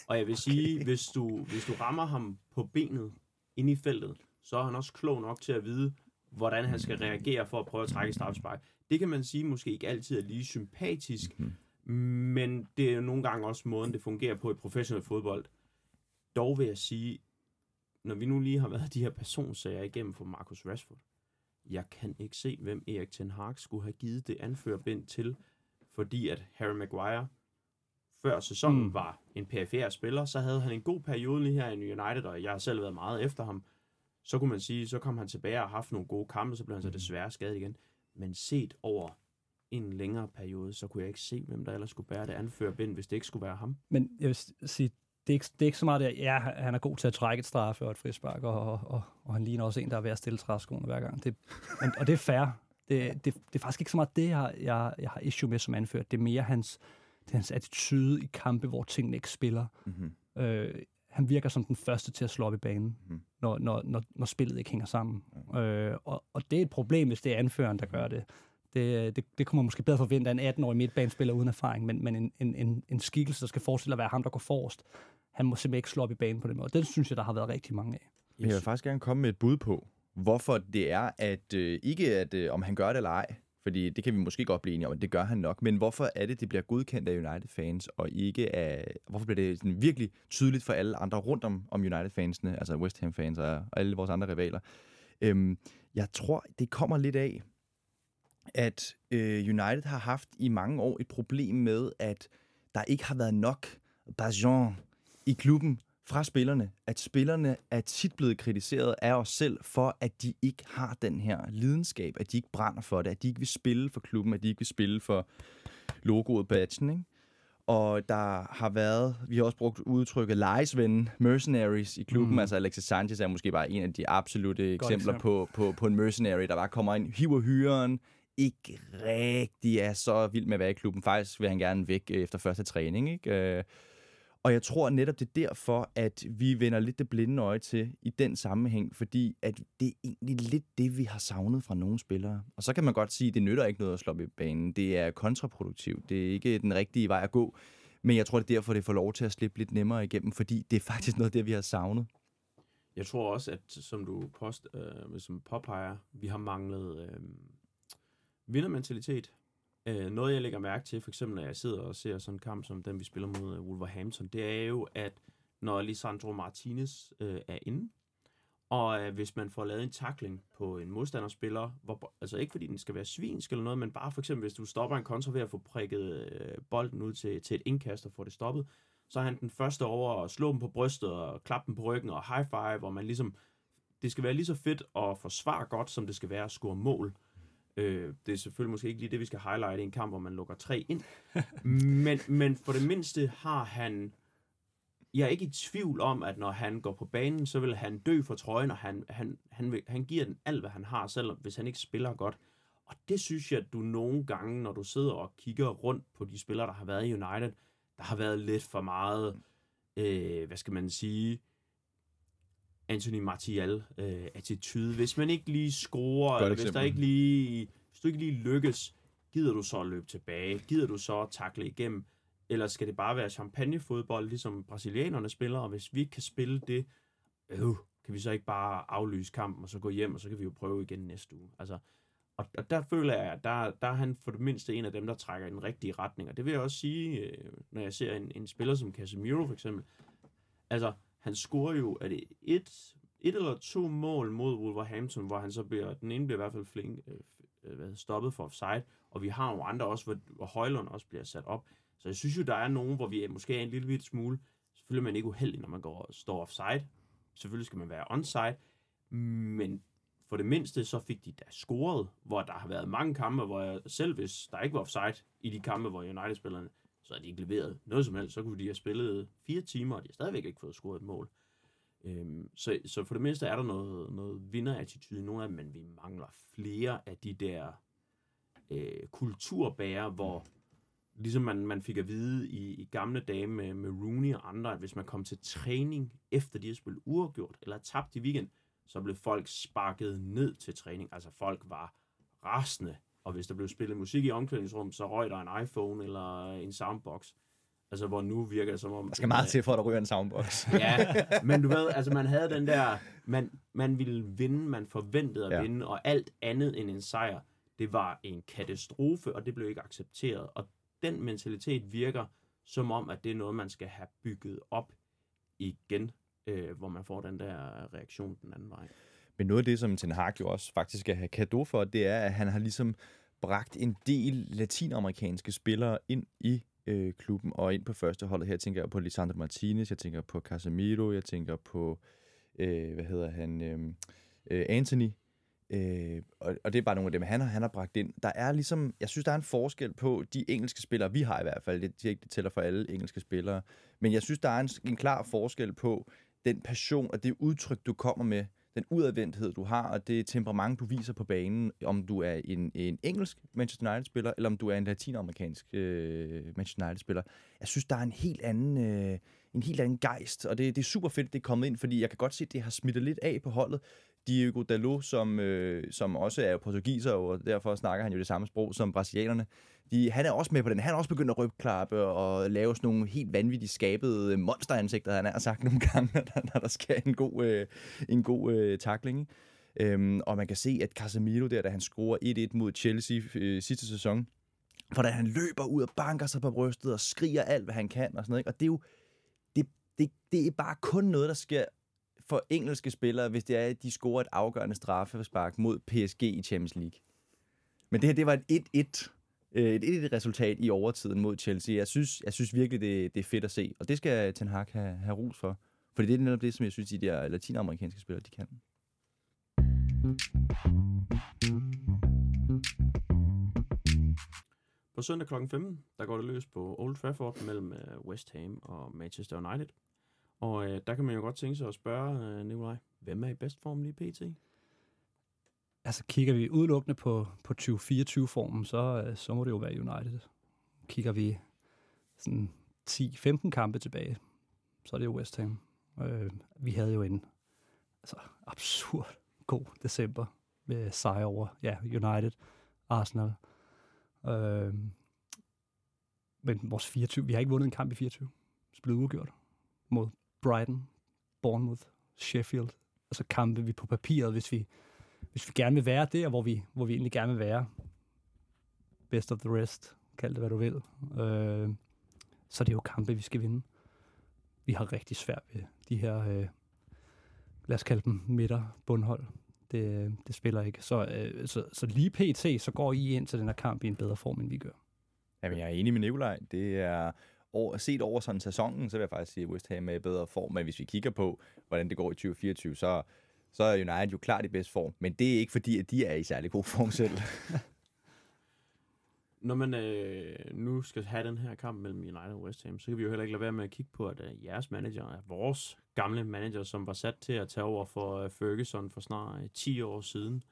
Og jeg vil sige, hvis du, hvis du rammer ham på benet inde i feltet, så er han også klog nok til at vide, hvordan han skal reagere for at prøve at trække straffespark. Det kan man sige måske ikke altid er lige sympatisk, men det er jo nogle gange også måden, det fungerer på i professionel fodbold. Dog vil jeg sige, når vi nu lige har været de her personsager igennem for Marcus Rashford, jeg kan ikke se, hvem Erik Ten Hag skulle have givet det anførbind til, fordi at Harry Maguire før sæsonen Mm. mm. var en perifær spiller, så havde han en god periode lige her i United, og jeg har selv været meget efter ham. Så kunne man sige, så kom han tilbage og har haft nogle gode kampe, så blev han så desværre skadet igen. Men set over en længere periode, så kunne jeg ikke se, hvem der ellers skulle bære det anførbind, hvis det ikke skulle være ham. Men jeg vil sige, det er ikke, det er ikke så meget, at ja, han er god til at trække et straffe og et frispark, og, og, og, og han ligner også en, der er ved at stille træskoene hver gang. Det, og, og det er fair. Det, det, det er faktisk ikke så meget det, jeg, jeg, jeg har issue med som anført. Det er mere hans, det er hans attitude i kampe, hvor tingene ikke spiller. Mm-hmm. Øh, han virker som den første til at slå op i banen, Mhm. når, når, når, når spillet ikke hænger sammen. Øh, og, og det er et problem, hvis det er anføreren, der gør det. Det, det, det kunne man måske bedre forvente af en 18-årig midtbanespiller uden erfaring, men, men en, en, en, en skikkelse, der skal forestille at være ham, der går forrest, han må simpelthen ikke slå op i banen på den måde. Den synes jeg, der har været rigtig mange af. Men jeg vil faktisk gerne komme med et bud på, hvorfor det er, at øh, ikke at øh, om han gør det eller ej, fordi det kan vi måske godt blive enige om, at det gør han nok, men hvorfor er det, det bliver godkendt af United-fans, og ikke af, hvorfor bliver det sådan virkelig tydeligt for alle andre rundt om, om United-fansene, altså West Ham-fans og, og alle vores andre rivaler? Øhm, jeg tror, det kommer lidt af, at øh, United har haft i mange år et problem med, at der ikke har været nok passion i klubben fra spillerne. At spillerne er tit blevet kritiseret af os selv for, at de ikke har den her lidenskab, at de ikke brænder for det, at de ikke vil spille for klubben, at de ikke vil spille for logoet badgen, ikke? Og der har været, vi har også brugt udtrykket lejesvende, mercenaries i klubben. Mm. Altså Alexis Sanchez er måske bare en af de absolute eksempler eksempel. på, på, på en mercenary, der bare kommer ind, hiver hyren, ikke rigtig er så vild med at være i klubben. Faktisk vil han gerne væk øh, efter første træning, ikke? Og jeg tror netop, det er derfor, at vi vender lidt det blinde øje til i den sammenhæng, fordi at det er egentlig lidt det, vi har savnet fra nogle spillere. Og så kan man godt sige, at det nytter ikke noget at slå op i banen. Det er kontraproduktivt. Det er ikke den rigtige vej at gå. Men jeg tror, det er derfor, det får lov til at slippe lidt nemmere igennem, fordi det er faktisk noget af det, vi har savnet. Jeg tror også, at som du post, øh, som påpeger, vi har manglet øh, vindermentalitet. Øh, noget, jeg lægger mærke til, for eksempel når jeg sidder og ser sådan en kamp som den, vi spiller mod øh, Wolverhampton, det er jo, at når Lisandro Martinez øh, er inde, og øh, hvis man får lavet en takling på en modstanderspiller, hvor, altså ikke fordi den skal være svinsk eller noget, men bare for eksempel, hvis du stopper en kontra ved at få prikket øh, bolden ud til, til et indkast og få det stoppet, så er han den første over at slå dem på brystet og klappe dem på ryggen og high five, hvor man ligesom, det skal være lige så fedt at forsvare godt, som det skal være at score mål. Øh, det er selvfølgelig måske ikke lige det, vi skal highlight i en kamp, hvor man lukker tre ind. men, men for det mindste har han... Jeg er ikke i tvivl om, at når han går på banen, så vil han dø for trøjen, og han, han, han, vil, han giver den alt, hvad han har, selv hvis han ikke spiller godt. Og det synes jeg, at du nogle gange, når du sidder og kigger rundt på de spillere, der har været i United, der har været lidt for meget, øh, hvad skal man sige, Anthony Martial-attitude. Øh, hvis man ikke lige scorer, eller hvis, der ikke lige, hvis du ikke lige lykkes, gider du så at løbe tilbage? Gider du så at takle igennem? Eller skal det bare være champagnefodbold, ligesom brasilianerne spiller? Og hvis vi ikke kan spille det, øh, kan vi så ikke bare aflyse kampen, og så gå hjem, og så kan vi jo prøve igen næste uge. Altså, og, og der føler jeg, at der, der er han for det mindste en af dem, der trækker i den rigtige retning. Og det vil jeg også sige, øh, når jeg ser en, en spiller som Casemiro for eksempel. Altså, han scorer jo, er det et, et eller to mål mod Wolverhampton, hvor han så bliver, den ene bliver i hvert fald flink, øh, øh stoppet for offside, og vi har jo andre også, hvor, hvor Højlund også bliver sat op. Så jeg synes jo, der er nogen, hvor vi er måske er en lille smule, selvfølgelig er man ikke uheldig, når man går og står offside. Selvfølgelig skal man være onside, men for det mindste så fik de da scoret, hvor der har været mange kampe, hvor jeg, selv hvis der ikke var offside i de kampe, hvor United-spillerne så har de ikke leveret noget som helst. Så kunne de have spillet fire timer, og de har stadigvæk ikke fået scoret et mål. Øhm, så, så for det mindste er der noget, noget vinderattitude i nogle af dem, men vi mangler flere af de der øh, kulturbærer, hvor ligesom man, man fik at vide i, i gamle dage med, med Rooney og andre, at hvis man kom til træning, efter de har spillet uafgjort, eller tabt i weekend, så blev folk sparket ned til træning. Altså folk var rasende og hvis der blev spillet musik i omklædningsrummet, så røg der en iPhone eller en soundbox. Altså, hvor nu virker det som om... Der skal meget til, for at der ryger en soundbox. ja, men du ved, altså man havde den der... Man, man ville vinde, man forventede at ja. vinde, og alt andet end en sejr, det var en katastrofe, og det blev ikke accepteret. Og den mentalitet virker som om, at det er noget, man skal have bygget op igen, øh, hvor man får den der reaktion den anden vej. Men noget af det, som Ten Hag jo også faktisk skal have kado for, det er, at han har ligesom bragt en del latinamerikanske spillere ind i øh, klubben og ind på første holdet. Her tænker jeg på Lisandro Martinez, jeg tænker på Casemiro, jeg tænker på, øh, hvad hedder han, øh, øh, Anthony. Øh, og, og det er bare nogle af dem, han har, han har bragt ind. Der er ligesom, jeg synes, der er en forskel på de engelske spillere, vi har i hvert fald, det, det tæller for alle engelske spillere, men jeg synes, der er en, en klar forskel på den passion og det udtryk, du kommer med, den udadvendthed, du har, og det temperament, du viser på banen, om du er en, en engelsk Manchester United-spiller, eller om du er en latinamerikansk øh, Manchester United-spiller. Jeg synes, der er en helt anden, øh, en helt anden gejst, og det, det er super fedt, det er kommet ind, fordi jeg kan godt se, at det har smittet lidt af på holdet. Diego Dalot, som, øh, som også er portugiser, og derfor snakker han jo det samme sprog som brasilianerne, de, han er også med på den. Han er også begyndt at rygklappe og lave sådan nogle helt vanvittigt skabede øh, monsteransigter, han har sagt nogle gange, når der, når der sker en god, øh, en god øh, takling. Øhm, og man kan se, at Casemiro der, da han scorer 1-1 mod Chelsea øh, sidste sæson, hvordan han løber ud og banker sig på brystet og skriger alt, hvad han kan og sådan noget. Ikke? Og det er jo det, det, er bare kun noget, der sker for engelske spillere, hvis det er, at de scorer et afgørende straffespark mod PSG i Champions League. Men det her, det var et 1-1 øh, et, et resultat i overtiden mod Chelsea. Jeg synes, jeg synes virkelig, det, det er fedt at se, og det skal Ten Hag have, have ros for. For det er netop det, som jeg synes, de der latinamerikanske spillere, de kan. På søndag kl. 15, der går det løs på Old Trafford mellem øh, West Ham og Manchester United. Og øh, der kan man jo godt tænke sig at spørge, øh, Nikolaj, hvem er i bedst form lige pt? altså kigger vi udelukkende på, på 2024-formen, så, øh, så må det jo være United. Kigger vi sådan 10-15 kampe tilbage, så er det jo West Ham. Øh, vi havde jo en altså, absurd god december med sejr over ja, United, Arsenal. Øh, men vores 24, vi har ikke vundet en kamp i 24. Så blev uafgjort mod Brighton, Bournemouth, Sheffield. Altså kampe vi på papiret, hvis vi, hvis vi gerne vil være der, hvor vi, hvor vi egentlig gerne vil være. Best of the rest, kald det hvad du vil. Øh, så det er jo kampe, vi skal vinde. Vi har rigtig svært ved de her, øh, lad os kalde dem midter bundhold. Det, det spiller ikke. Så, øh, så, så lige pt, så går I ind til den her kamp i en bedre form, end vi gør. Jamen, jeg er enig med Nikolaj. Det er over, set over sådan sæsonen, så vil jeg faktisk sige, at West Ham er i bedre form. Men hvis vi kigger på, hvordan det går i 2024, så, så er United jo klart i bedst form. Men det er ikke fordi, at de er i særlig god form selv. Når man øh, nu skal have den her kamp mellem United og West Ham, så kan vi jo heller ikke lade være med at kigge på, at øh, jeres manager er vores gamle manager, som var sat til at tage over for øh, Ferguson for snart øh, 10 år siden.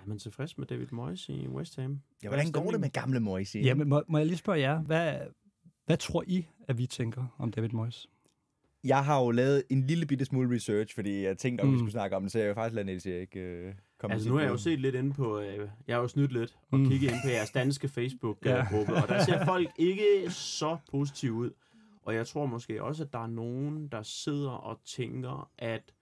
Er man tilfreds med David Moyes i West Ham? Ja, hvordan går det med gamle Moyes? Ja, men må, må jeg lige spørge jer, hvad, hvad tror I, at vi tænker om David Moyes? Jeg har jo lavet en lille bitte smule research, fordi jeg tænkte, om mm. vi skulle snakke om det, så jeg vil faktisk lade Niels Erik øh, komme Altså nu har jeg jo set lidt inde på, øh, jeg har jo snydt lidt og mm. kigget ind på jeres danske Facebook-gruppe, ja. og der ser folk ikke så positive ud. Og jeg tror måske også, at der er nogen, der sidder og tænker, at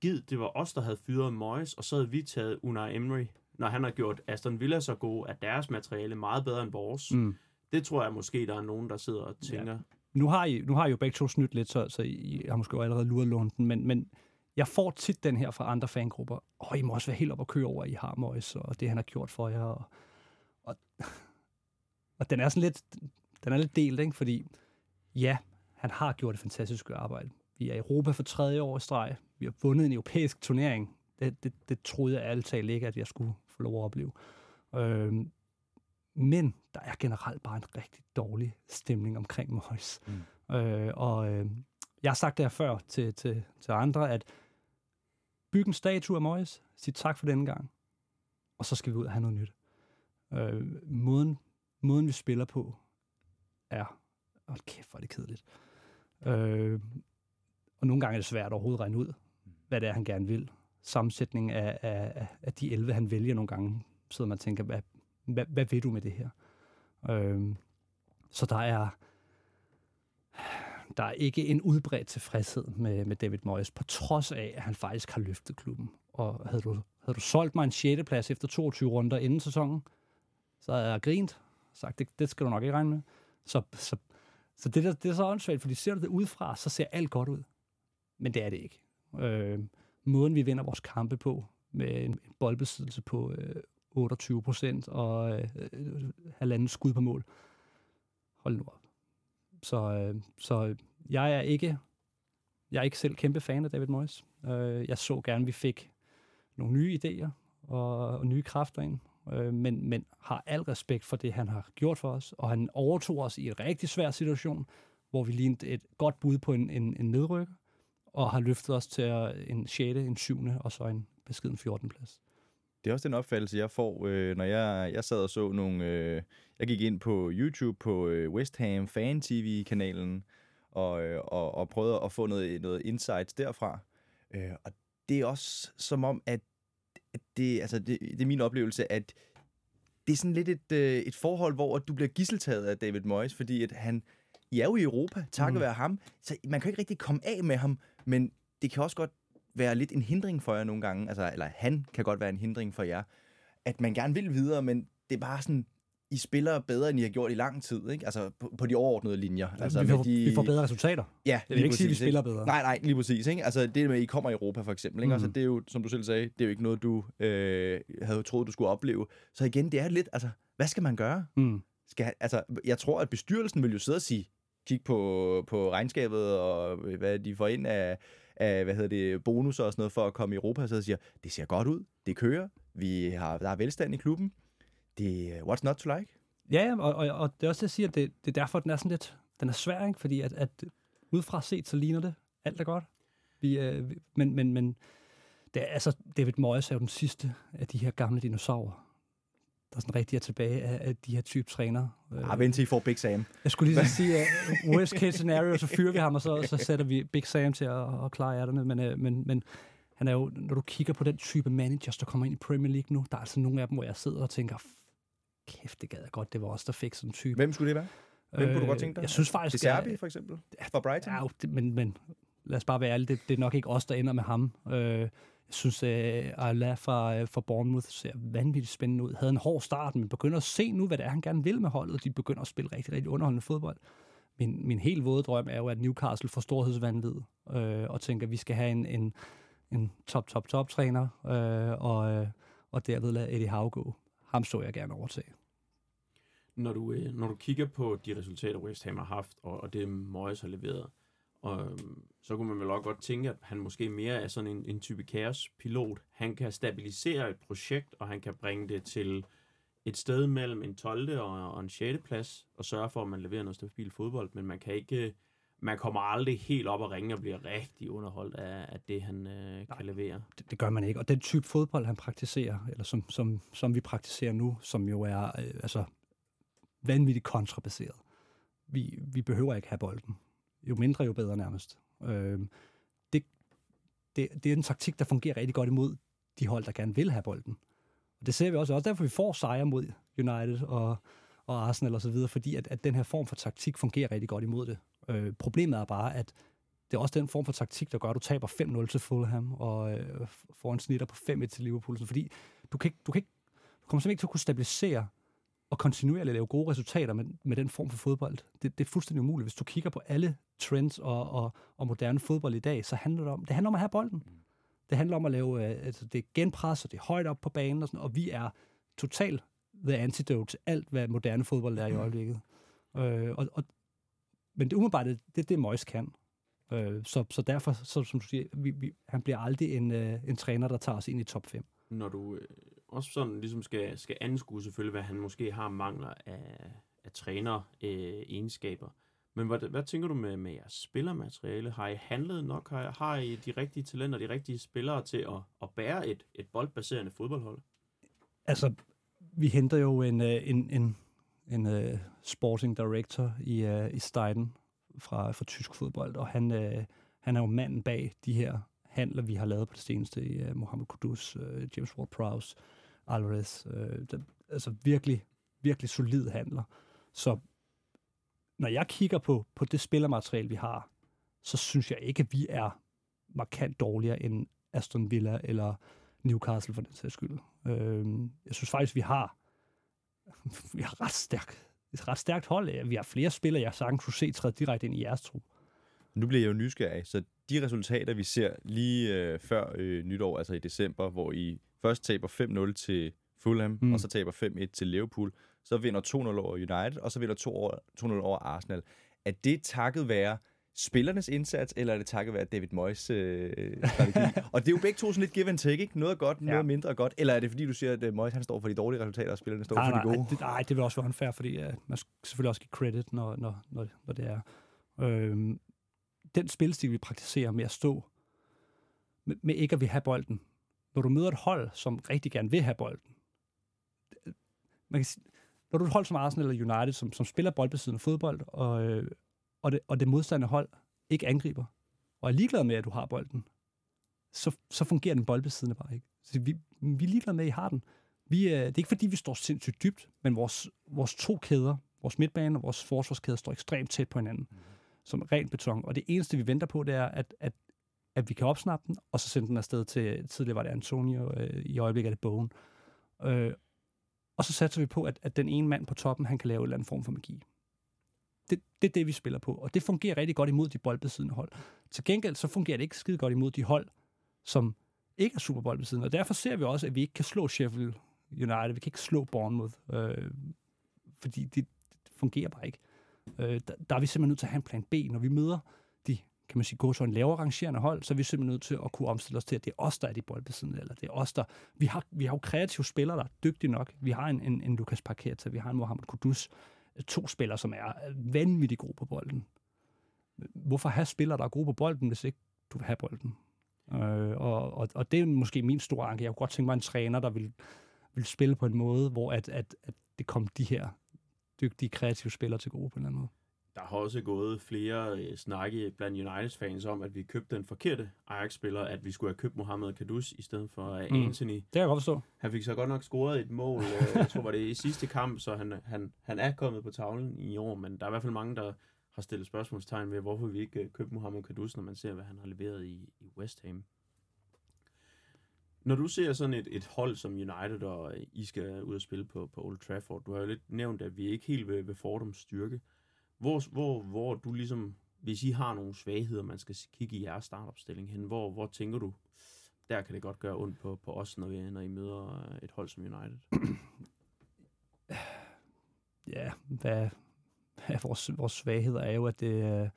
gid, det var os, der havde fyret Moyes, og så havde vi taget Unai Emery, når han har gjort Aston Villa så god, at deres materiale er meget bedre end vores. Mm. Det tror jeg måske, der er nogen, der sidder og tænker. Ja. Nu har I, nu har I jo begge to snydt lidt, så, så I har måske jo allerede luret lunden, men, men jeg får tit den her fra andre fangrupper. Åh, oh, I må også være helt op og køre over, I har Moyes, og det, han har gjort for jer. Og, og, og den er sådan lidt, den er lidt delt, ikke? fordi ja, han har gjort et fantastisk arbejde. Vi er i Europa for tredje år i streg. Vi har vundet en europæisk turnering. Det, det, det troede jeg altid ikke, at jeg skulle få lov at opleve. Øhm, men der er generelt bare en rigtig dårlig stemning omkring Moyes. Mm. Øh, og øh, jeg har sagt det her før til, til, til andre, at bygge en statue af Moyes, sige tak for denne gang, og så skal vi ud og have noget nyt. Øh, måden, måden, vi spiller på, er, hold kæft, hvor er det kedeligt. Øh, og nogle gange er det svært overhovedet at regne ud, hvad det er, han gerne vil. Sammensætningen af, af, af de 11, han vælger nogle gange, sidder man og tænker, hvad, hvad, hvad vil du med det her? Øh, så der er, der er ikke en udbredt tilfredshed med, med David Moyes, på trods af, at han faktisk har løftet klubben. Og havde du, havde du solgt mig en 6. plads efter 22 runder inden sæsonen, så havde jeg grint, sagt, det, det skal du nok ikke regne med. Så, så, så det, der, det er så åndssvagt, fordi ser du det udefra, så ser alt godt ud. Men det er det ikke. Øh, måden, vi vinder vores kampe på, med en boldbesiddelse på øh, 28 procent og øh, øh halvanden skud på mål. Hold nu op. Så, øh, så jeg er ikke jeg er ikke selv kæmpe fan af David Moyes. Øh, jeg så gerne, at vi fik nogle nye idéer og, og nye kræfter ind, øh, men, men har al respekt for det, han har gjort for os, og han overtog os i en rigtig svær situation, hvor vi lignede et godt bud på en, en, en nedrykker, og har løftet os til en 6., en 7. og så en beskeden 14. plads. Det er også den opfattelse, jeg får, øh, når jeg, jeg sad og så nogle... Øh, jeg gik ind på YouTube på øh, West Ham Fan TV-kanalen, og, øh, og, og prøvede at få noget, noget insights derfra. Øh, og det er også som om, at det, altså det, det er min oplevelse, at det er sådan lidt et, øh, et forhold, hvor du bliver gisseltaget af David Moyes, fordi at han, I er jo i Europa, takket mm. være ham, så man kan ikke rigtig komme af med ham, men det kan også godt være lidt en hindring for jer nogle gange, altså, eller han kan godt være en hindring for jer, at man gerne vil videre, men det er bare sådan, I spiller bedre, end I har gjort i lang tid, ikke? Altså på, på de overordnede linjer. Altså, vi, får, de... vi får bedre resultater. Ja, det vil ikke sige, at vi spiller bedre. Nej, nej, lige præcis. Ikke? Altså det med, at I kommer i Europa for eksempel, ikke? Mm. Altså, det er jo, som du selv sagde, det er jo ikke noget, du øh, havde troet, du skulle opleve. Så igen, det er lidt, altså, hvad skal man gøre? Mm. Skal, altså, jeg tror, at bestyrelsen vil jo sidde og sige, kig på, på regnskabet og hvad de får ind af, af hvad hedder det, bonus og sådan noget for at komme i Europa, så siger, det ser godt ud, det kører, vi har, der er velstand i klubben, det uh, what's not to like? Ja, og, og, og det er også det, jeg siger, det, det er derfor, den er sådan lidt, den er svær, ikke? fordi at, at udefra set, så ligner det, alt er godt. Vi, øh, men, men, men det er, altså, David Moyes er jo den sidste af de her gamle dinosaurer der sådan rigtig er tilbage af, af de her type træner. Ah, vent til I får Big Sam. Jeg skulle lige så sige, uh, worst case scenario, så fyrer vi ham, og så, så sætter vi Big Sam til at, at klare ærterne. Men, uh, men, men han er jo, når du kigger på den type managers, der kommer ind i Premier League nu, der er altså nogle af dem, hvor jeg sidder og tænker, kæft, det gad jeg godt, det var os, der fik sådan en type. Hvem skulle det være? Hvem kunne du godt tænke dig? Jeg synes faktisk... Det Serbi, for eksempel? Fra Brighton? Ja, men, men lad os bare være ærlige, det, det er nok ikke os, der ender med ham. Øh, jeg synes, at uh, Arla fra, øh, fra Bournemouth ser vanvittigt spændende ud. Havde en hård start, men begynder at se nu, hvad det er, han gerne vil med holdet. De begynder at spille rigtig, rigtig underholdende fodbold. Min, min helt våde drøm er jo, at Newcastle får storhedsvandvid øh, og tænker, at vi skal have en, en, en top, top, top træner, øh, og, øh, og derved lade Eddie Howe gå. Ham så jeg gerne overtage. Når du, øh, når du kigger på de resultater, West Ham har haft, og, og det Moyes har leveret, og, øhm, så kunne man vel også godt tænke, at han måske mere er sådan en, en type kaospilot. Han kan stabilisere et projekt, og han kan bringe det til et sted mellem en 12. og, og en 6. plads, og sørge for, at man leverer noget stabil fodbold, men man kan ikke man kommer aldrig helt op og ringe og bliver rigtig underholdt af, af det, han øh, kan levere. Det, det gør man ikke. Og den type fodbold, han praktiserer, eller som, som, som vi praktiserer nu, som jo er øh, altså, vanvittigt kontrabaseret. Vi, vi behøver ikke have bolden. Jo mindre, jo bedre nærmest. Øh, det, det, det er en taktik, der fungerer rigtig godt imod de hold, der gerne vil have bolden. Og det ser vi også. Også derfor, vi får sejre mod United og, og Arsenal osv., fordi at, at den her form for taktik fungerer rigtig godt imod det. Øh, problemet er bare, at det er også den form for taktik, der gør, at du taber 5-0 til Fulham og øh, får en snitter på 5-1 til Liverpool. Fordi du, kan ikke, du, kan ikke, du kommer simpelthen ikke til at kunne stabilisere og kontinuerligt lave gode resultater med, med den form for fodbold. Det, det er fuldstændig umuligt. Hvis du kigger på alle trends og, og, og moderne fodbold i dag, så handler det om, det handler om at have bolden. Det handler om at lave, øh, altså det er genpres, og det er højt op på banen, og, sådan, og vi er totalt the antidote til alt, hvad moderne fodbold er i øjeblikket. Øh, og, og, men det umiddelbart, det er det, Moyes kan. Øh, så, så derfor, så, som du siger, vi, vi, han bliver aldrig en, øh, en træner, der tager os ind i top 5. Når du øh, også sådan ligesom skal, skal anskue selvfølgelig, hvad han måske har mangler af, af træner øh, egenskaber. Men hvad, hvad tænker du med, med jeres spillermateriale? Har I handlet nok? Har, har I de rigtige talenter, de rigtige spillere til at, at bære et, et boldbaserende fodboldhold? Altså, vi henter jo en, øh, en, en, en, en uh, sporting director i, uh, i Steiden fra, fra tysk fodbold, og han, uh, han er jo manden bag de her handler, vi har lavet på det seneste i uh, Mohamed Kudus, uh, James Ward-Prowse, Alvarez. Øh, den, altså virkelig, virkelig solid handler. Så når jeg kigger på, på det spillermateriale, vi har, så synes jeg ikke, at vi er markant dårligere end Aston Villa eller Newcastle for den sags skyld. Øh, jeg synes faktisk, vi har vi har ret stærkt et ret stærkt hold. Vi har flere spillere, jeg sagtens kunne se træde direkte ind i jeres trup. Nu bliver jeg jo nysgerrig, så de resultater, vi ser lige øh, før øh, nytår, altså i december, hvor I først taber 5-0 til Fulham, mm. og så taber 5-1 til Liverpool, så vinder 2-0 over United, og så vinder 2-0 over Arsenal. Er det takket være spillernes indsats, eller er det takket være David Moyes øh, strategi? og det er jo begge to sådan lidt give and take, ikke? Noget er godt, noget ja. mindre godt. Eller er det fordi, du siger, at Moyes han står for de dårlige resultater, og spillerne står nej, for de gode? Nej, det, nej, det vil også være unfair, fordi uh, man skal selvfølgelig også give credit, når, når, når, når det er. Øhm, den spilstil, vi praktiserer med at stå, med, med ikke at vil have bolden. Når du møder et hold, som rigtig gerne vil have bolden, man kan sige, når du er et hold som Arsenal eller United, som, som spiller boldbesiddende fodbold, og, øh, og, det, og det modstandende hold ikke angriber, og er ligeglad med, at du har bolden, så, så fungerer den boldbesiddende bare ikke. Så vi, vi er ligeglade med, at I har den. Vi, øh, det er ikke fordi, vi står sindssygt dybt, men vores, vores to kæder, vores midtbane og vores forsvarskæder, står ekstremt tæt på hinanden, mm. som rent beton. Og det eneste, vi venter på, det er, at, at, at vi kan opsnappe den, og så sende den afsted til, tidligere var det Antonio, øh, i øjeblikket er det Bogen. Øh, og så satser vi på, at, at den ene mand på toppen, han kan lave en eller anden form for magi. Det, det er det, vi spiller på. Og det fungerer rigtig godt imod de boldbesiddende hold. Til gengæld så fungerer det ikke skide godt imod de hold, som ikke er super boldbesiddende. Og derfor ser vi også, at vi ikke kan slå Sheffield United. Vi kan ikke slå Bournemouth. Øh, fordi det, det fungerer bare ikke. Øh, der, der er vi simpelthen nødt til at have en plan B, når vi møder kan man sige, gå så en lavere rangerende hold, så er vi simpelthen nødt til at kunne omstille os til, at det er os, der er de boldbesiddende, eller det er os, der... Vi har, vi har jo kreative spillere, der er dygtige nok. Vi har en, en, en Lukas Paqueta, vi har en Mohamed Kudus, to spillere, som er vanvittigt gode på bolden. Hvorfor have spillere, der er gode på bolden, hvis ikke du vil have bolden? Øh, og, og, og det er måske min store anke. Jeg kunne godt tænke mig en træner, der vil, vil spille på en måde, hvor at, at, at det kom de her dygtige, kreative spillere til gode på en eller anden måde. Der har også gået flere øh, snakke blandt United-fans om, at vi købte den forkerte Ajax-spiller, at vi skulle have købt Mohamed Kudus i stedet for øh, Mm. Anthony. Det kan jeg godt forstå. Han fik så godt nok scoret et mål, øh, jeg tror var det i sidste kamp, så han, han, han er kommet på tavlen i år, men der er i hvert fald mange, der har stillet spørgsmålstegn ved, hvorfor vi ikke øh, købte Mohamed Kudus, når man ser, hvad han har leveret i, i West Ham. Når du ser sådan et, et hold som United, og øh, I skal ud og spille på, på Old Trafford, du har jo lidt nævnt, at vi er ikke helt ved, ved Fordums styrke. Hvor, hvor, hvor du ligesom, hvis I har nogle svagheder, man skal kigge i jeres startopstilling hen, hvor, hvor tænker du, der kan det godt gøre ondt på, på os, når, vi, når I møder øh, et hold som United? Ja, hvad, hvad vores, vores svagheder er jo, at det, øh,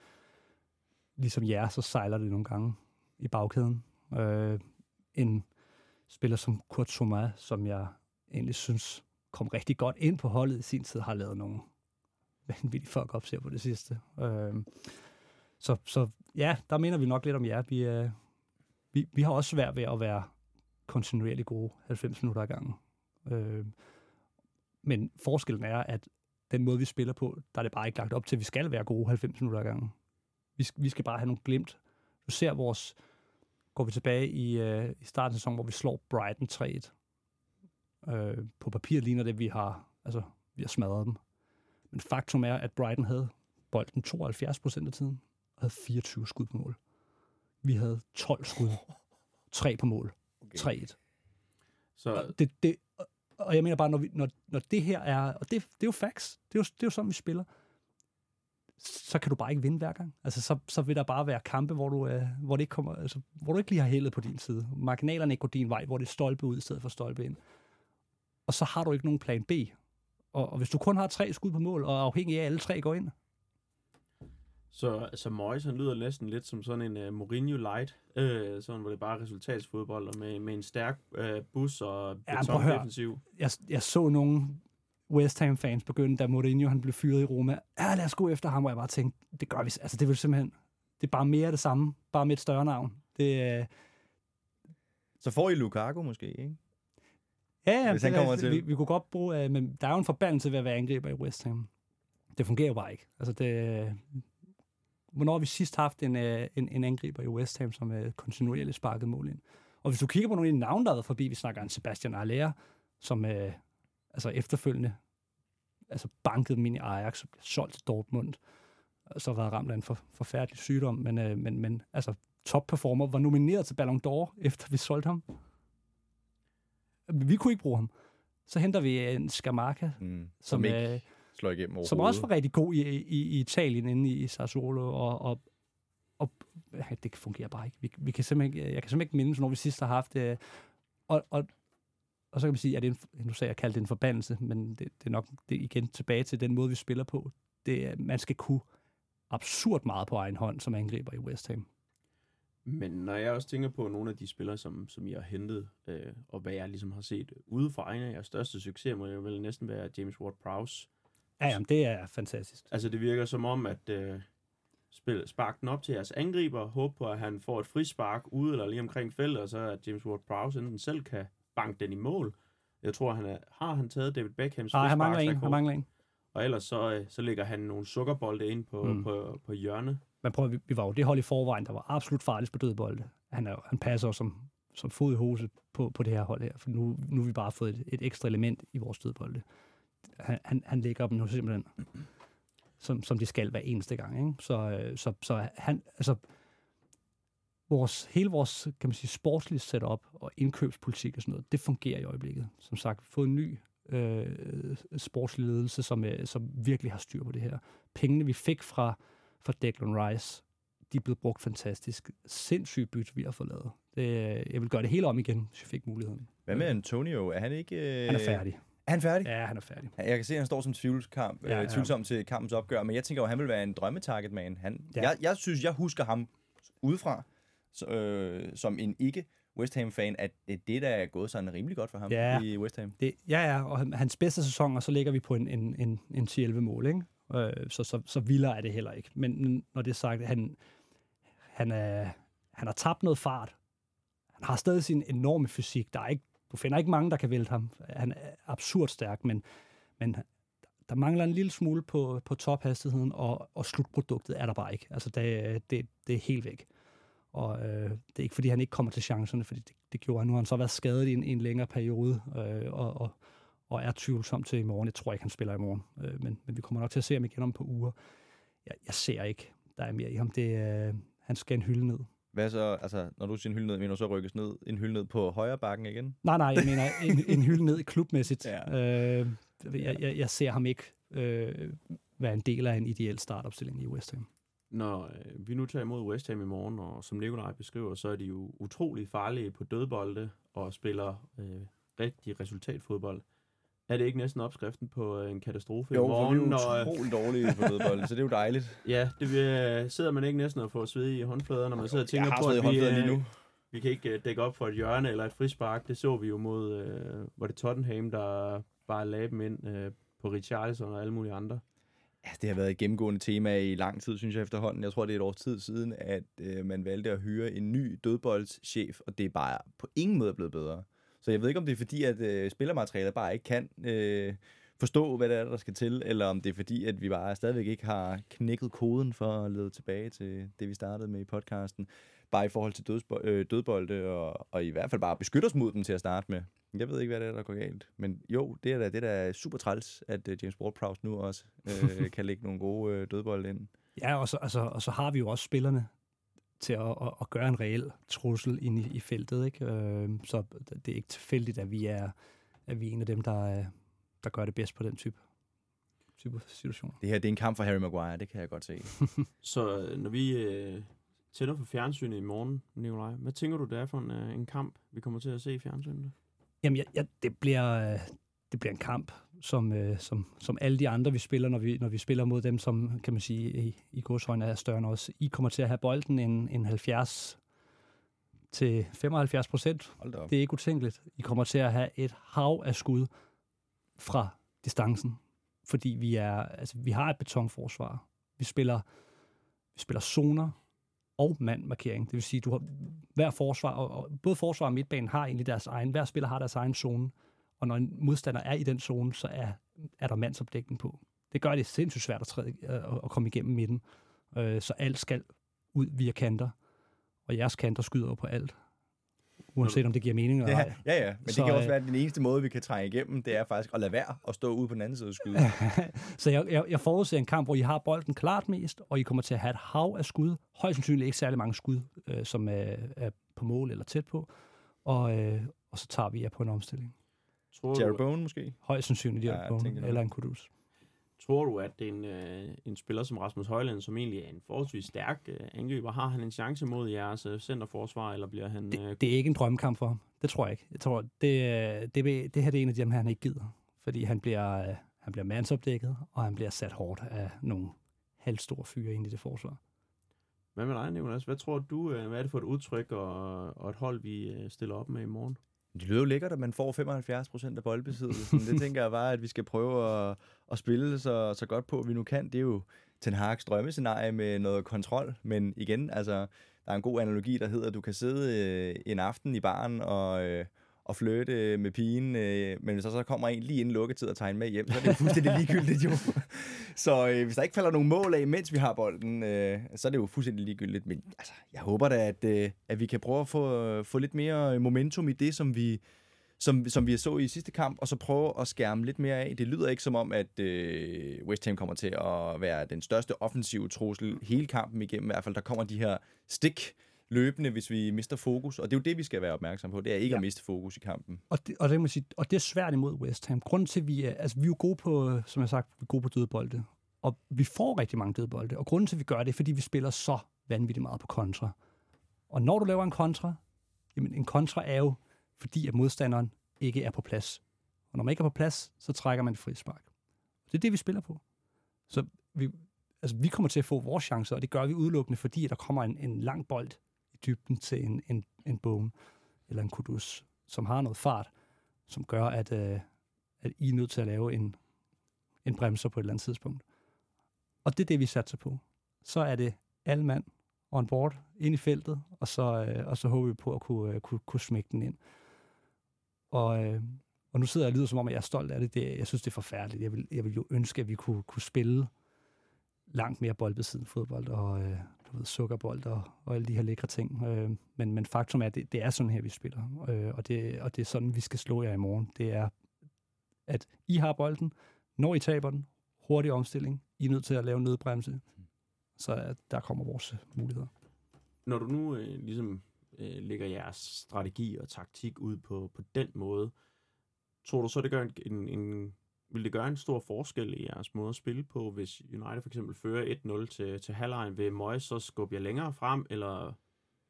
ligesom jer, så sejler det nogle gange i bagkæden. Øh, en spiller som Kurt Thomas, som jeg egentlig synes kom rigtig godt ind på holdet i sin tid, har lavet nogle vanvittige fuck op ser på det sidste. Øh, så, så ja, der mener vi nok lidt om jer. Vi, øh, vi, vi har også svært ved at være kontinuerligt gode 90 minutter ad gangen. Øh, men forskellen er, at den måde, vi spiller på, der er det bare ikke lagt op til, at vi skal være gode 90 minutter ad gangen. Vi, vi skal bare have nogle glimt. Du ser vores... Går vi tilbage i, øh, i starten af sæsonen, hvor vi slår Brighton 3-1. Øh, på papir ligner det, at vi har, altså, vi har smadret dem. Men faktum er, at Brighton havde bolden 72 procent af tiden, og havde 24 skud på mål. Vi havde 12 skud, 3 på mål, Okay. 3-1. Så Og det, det, og- jeg mener bare, når, vi, når, når det her er, og det, det er jo facts, det er jo, det er jo sådan, vi spiller, så kan du bare ikke vinde hver gang. Altså, så, så vil der bare være kampe, hvor du, øh, hvor, det ikke kommer, altså, hvor du ikke lige har heldet på din side. Marginalerne ikke går din vej, hvor det er stolpe ud i stedet for stolpe ind. Og så har du ikke nogen plan B. Og, og hvis du kun har tre skud på mål, og er afhængig af, at alle tre går ind, Så, så Moyes, han lyder næsten lidt som sådan en uh, Mourinho light, øh, sådan hvor det bare er resultatsfodbold, og med, med en stærk øh, bus og Ja, at høre. betondefensiv. jeg, jeg så nogle West Ham-fans begynde, da Mourinho han blev fyret i Roma. Ja, lad os gå efter ham, hvor jeg bare tænkte, det gør vi. Altså, det vil simpelthen, det er bare mere af det samme, bare med et større navn. Det, øh, Så får I Lukaku måske, ikke? Ja, ja, Hvis han kommer vi, til. Vi, vi kunne godt bruge, øh, men der er jo en forbandelse ved at være angriber i West Ham. Det fungerer jo bare ikke. Altså, det, hvornår har vi sidst haft en, øh, en, en angriber i West Ham, som øh, kontinuerligt sparket mål ind? Og hvis du kigger på nogle af de navne, der været forbi, vi snakker en Sebastian Aller, som øh, altså efterfølgende altså bankede dem ind i Ajax og blev solgt til Dortmund. Og så var ramt af en for, forfærdelig sygdom, men, øh, men, men altså topperformer var nomineret til Ballon d'Or, efter vi solgte ham. Vi kunne ikke bruge ham. Så henter vi en Skamaka, Mm. Som, som, ikke øh, slår igennem som også var rigtig god i, i, i Italien, inde i Sassuolo, og, og, og ja, det fungerer bare ikke. Vi, vi kan simpelthen, jeg kan simpelthen ikke mindes, når vi sidst har haft det. Og, og, og så kan man sige, at det er en, nu sagde jeg, kaldte det en forbandelse, men det, det er nok det er igen tilbage til den måde, vi spiller på. Det, man skal kunne absurd meget på egen hånd, som angriber i West Ham. Men når jeg også tænker på nogle af de spillere, som, som jeg har hentet, øh, og hvad jeg ligesom har set udefra, en af jeres største succeser må jo vel næsten være James Ward-Prowse. Ja, jamen, det er fantastisk. Altså det virker som om, at øh, spil, spark den op til jeres angriber, håb på, at han får et frispark ude eller lige omkring feltet, og så at James Ward-Prowse enten selv kan banke den i mål. Jeg tror, han er, har han taget David Beckhams Nej, han mangler en. Han mangler en. Og ellers så, øh, så lægger han nogle sukkerbolde ind på, mm. På, på hjørnet man prøver, vi, vi var jo det hold i forvejen, der var absolut farligst på dødbolde. Han, er, han passer som, som fod i hose på, på det her hold her, for nu, nu har vi bare fået et, et ekstra element i vores dødbolde. Han, han, han lægger dem nu simpelthen, som, som de skal hver eneste gang. Ikke? Så, øh, så, så han, altså, vores, hele vores kan man sige, sportslige setup og indkøbspolitik og sådan noget, det fungerer i øjeblikket. Som sagt, fået en ny øh, sportslig ledelse, som, øh, som virkelig har styr på det her. Pengene, vi fik fra, fra Declan Rice, de er blevet brugt fantastisk. Sindssygt bytte, vi har fået lavet. Det, jeg vil gøre det hele om igen, hvis jeg fik muligheden. Hvad med Antonio? Er han ikke... Øh... Han er færdig. Er han færdig? Ja, han er færdig. Jeg kan se, at han står som tvivlskamp, Ja, ja. tvivlsom til kampens opgør, men jeg tænker jo, at han vil være en drømmetargetman. Han, Ja. jeg, jeg synes, jeg husker ham udefra, så, øh, som en ikke West Ham-fan, at det, det der er gået sådan rimelig godt for ham Ja. i West Ham. Det, ja, ja, og han- hans bedste sæson, og så ligger vi på en, en, en, en 10-11 mål, ikke? Øh, så, så, så vildere er det heller ikke. Men når det er sagt, han, han, er, han har tabt noget fart. Han har stadig sin enorme fysik. Der er ikke, du finder ikke mange, der kan vælte ham. Han er absurd stærk, men, men der mangler en lille smule på, på tophastigheden, og, og slutproduktet er der bare ikke. Altså, det, det, det er helt væk. Og øh, det er ikke, fordi han ikke kommer til chancerne, fordi det, det gjorde han. Nu har han så været skadet i en, i en længere periode, øh, og, og, og er tvivlsom til i morgen. Jeg tror ikke, han spiller i morgen, øh, men, men vi kommer nok til at se ham igen om på uger. Jeg, jeg ser ikke, der er mere i ham. Det, øh, han skal en hylde ned. Hvad så, altså, når du siger en hylde ned, mener du så rykkes ned, en hylde ned på højre bakken igen? Nej, nej, jeg mener en, en hylde ned klubmæssigt. Ja. Øh, jeg, jeg, jeg ser ham ikke øh, være en del af en ideel startopstilling i West Ham. Når øh, vi nu tager imod West Ham i morgen, og som Nikolaj beskriver, så er de jo utrolig farlige på dødbolde og spiller øh, rigtig resultatfodbold. Er det ikke næsten opskriften på øh, en katastrofe jo, i morgen? Jo, for vi er utrolig dårlige på dødbolde, så det er jo dejligt. Ja, det vil, øh, sidder man ikke næsten og får sved i håndflader, når man sidder og tænker på, at vi, lige øh, nu. vi kan ikke dække op for et hjørne eller et frispark. Det så vi jo mod, øh, var det Tottenham, der bare lagde dem ind øh, på Richarlison og alle mulige andre. Ja, det har været et gennemgående tema i lang tid, synes jeg efterhånden. Jeg tror, det er et års tid siden, at øh, man valgte at hyre en ny dødboldschef, og det er bare på ingen måde blevet bedre. Så jeg ved ikke, om det er fordi, at øh, spillermaterialet bare ikke kan øh, forstå, hvad det er, der skal til, eller om det er fordi, at vi bare stadigvæk ikke har knækket koden for at lede tilbage til det, vi startede med i podcasten. Bare i forhold til dødsbo- øh, dødbolde, og, og i hvert fald bare beskytte os mod dem til at starte med. Jeg ved ikke, hvad det er, der går galt. Men jo, det er da, det er da super træls, at uh, James Ward-Prowse nu også øh, kan lægge nogle gode øh, dødbolde ind. Ja, og så, altså, og så har vi jo også spillerne til at, at, at gøre en reel trussel ind i, i feltet. Ikke? Øh, så det er ikke tilfældigt, at vi er, at vi er en af dem, der, der gør det bedst på den type, type situation. Det her det er en kamp for Harry Maguire, det kan jeg godt se. så øh, når vi øh, tænder for fjernsynet i morgen, Nikolaj, hvad tænker du, det er for en, øh, en kamp, vi kommer til at se i fjernsynet? Jamen, ja, ja, det, bliver, det bliver en kamp, som, øh, som, som alle de andre, vi spiller, når vi, når vi spiller mod dem, som, kan man sige, i, i godsøjne er større end os. I kommer til at have bolden en, en 70 til 75 procent. Det er ikke utænkeligt. I kommer til at have et hav af skud fra distancen, fordi vi er, altså, vi har et betonforsvar. Vi spiller, vi spiller zoner og mandmarkering. Det vil sige, du har hver forsvar, og, både forsvar og midtbanen har egentlig deres egen, hver spiller har deres egen zone, og når en modstander er i den zone, så er, er der mandsopdækning på. Det gør det sindssygt svært at, træde, øh, at komme igennem midten. Øh, så alt skal ud via kanter, og jeres kanter skyder jo på alt uanset om det giver mening eller ja, ej. Ja, ja, men så, det kan også være, at den eneste måde, vi kan trænge igennem, det er faktisk at lade være at stå ude på den anden side og skyde. så jeg, jeg, jeg forudser en kamp, hvor I har bolden klart mest, og I kommer til at have et hav af skud. Højst sandsynligt ikke særlig mange skud, øh, som er, er på mål eller tæt på. Og, øh, og så tager vi jer på en omstilling. Tror Jared Bowen måske? Højst sandsynligt Jared ja, Bowen, eller en Kudus. Tror du, at en, øh, en spiller som Rasmus Højland, som egentlig er en forholdsvis stærk øh, angriber, har han en chance mod jeres øh, centerforsvar, eller bliver han... Øh, det, det er ikke en drømmekamp for ham. Det tror jeg ikke. Jeg tror, det, det, det her det er en af dem, han ikke gider. Fordi han bliver, øh, han bliver mandsopdækket, og han bliver sat hårdt af nogle halvstore fyre ind i det forsvar. Hvad med dig, Nicolas? Hvad tror du, øh, hvad er det for et udtryk og, og et hold, vi øh, stiller op med i morgen? Det lyder jo lækkert, at man får 75 procent af boldbesiddelsen. det tænker jeg bare, at vi skal prøve at, at spille så, så godt på, vi nu kan. Det er jo Ten Hag's drømmescenarie med noget kontrol, men igen, altså, der er en god analogi, der hedder, at du kan sidde øh, en aften i baren og, øh, og flytte med pigen, øh, men hvis der så kommer en lige inden lukketid og tager med hjem, så er det fuldstændig ligegyldigt jo. så øh, hvis der ikke falder nogen mål af, mens vi har bolden, øh, så er det jo fuldstændig ligegyldigt. Men altså, jeg håber da, at, øh, at vi kan prøve at få, få lidt mere momentum i det, som vi, som, som vi så i sidste kamp, og så prøve at skærme lidt mere af. Det lyder ikke som om, at øh, West Ham kommer til at være den største offensive trussel hele kampen igennem. I hvert fald, der kommer de her stik løbende, hvis vi mister fokus. Og det er jo det, vi skal være opmærksom på. Det er ikke ja. at miste fokus i kampen. Og det, og, det, man sige, og det er svært imod West Ham. Grunden til, at vi er, altså, vi er jo gode på, som jeg har sagt, vi er gode på dødbolde. Og vi får rigtig mange dødbolde. Og grunden til, at vi gør det, er, fordi vi spiller så vanvittigt meget på kontra. Og når du laver en kontra, jamen en kontra er jo, fordi at modstanderen ikke er på plads. Og når man ikke er på plads, så trækker man et frispark. Det er det, vi spiller på. Så vi, altså, vi kommer til at få vores chancer, og det gør vi udelukkende, fordi der kommer en, en lang bold dybden til en, en, en bone eller en kudus, som har noget fart, som gør, at, øh, at I er nødt til at lave en, en bremser på et eller andet tidspunkt. Og det er det, vi satser på. Så er det alle mand on board ind i feltet, og så, øh, og så håber vi på at kunne, øh, kunne, kunne smække den ind. Og, øh, og nu sidder jeg og lyder som om, at jeg er stolt af det. det jeg synes, det er forfærdeligt. Jeg vil, jeg vil jo ønske, at vi kunne, kunne spille langt mere boldbesiddende fodbold, og øh, du ved, sukkerbold og, og alle de her lækre ting. Øh, men, men faktum er, at det, det er sådan her, vi spiller. Øh, og, det, og det er sådan, vi skal slå jer i morgen. Det er, at I har bolden, når I taber den, hurtig omstilling, I er nødt til at lave nødbremse, så at der kommer vores øh, muligheder. Når du nu øh, ligesom øh, lægger jeres strategi og taktik ud på, på den måde, tror du så, det gør en, en, en vil det gøre en stor forskel i jeres måde at spille på, hvis United for eksempel fører 1-0 til, til halvlejen? Vil Moyes så skubbe jer længere frem, eller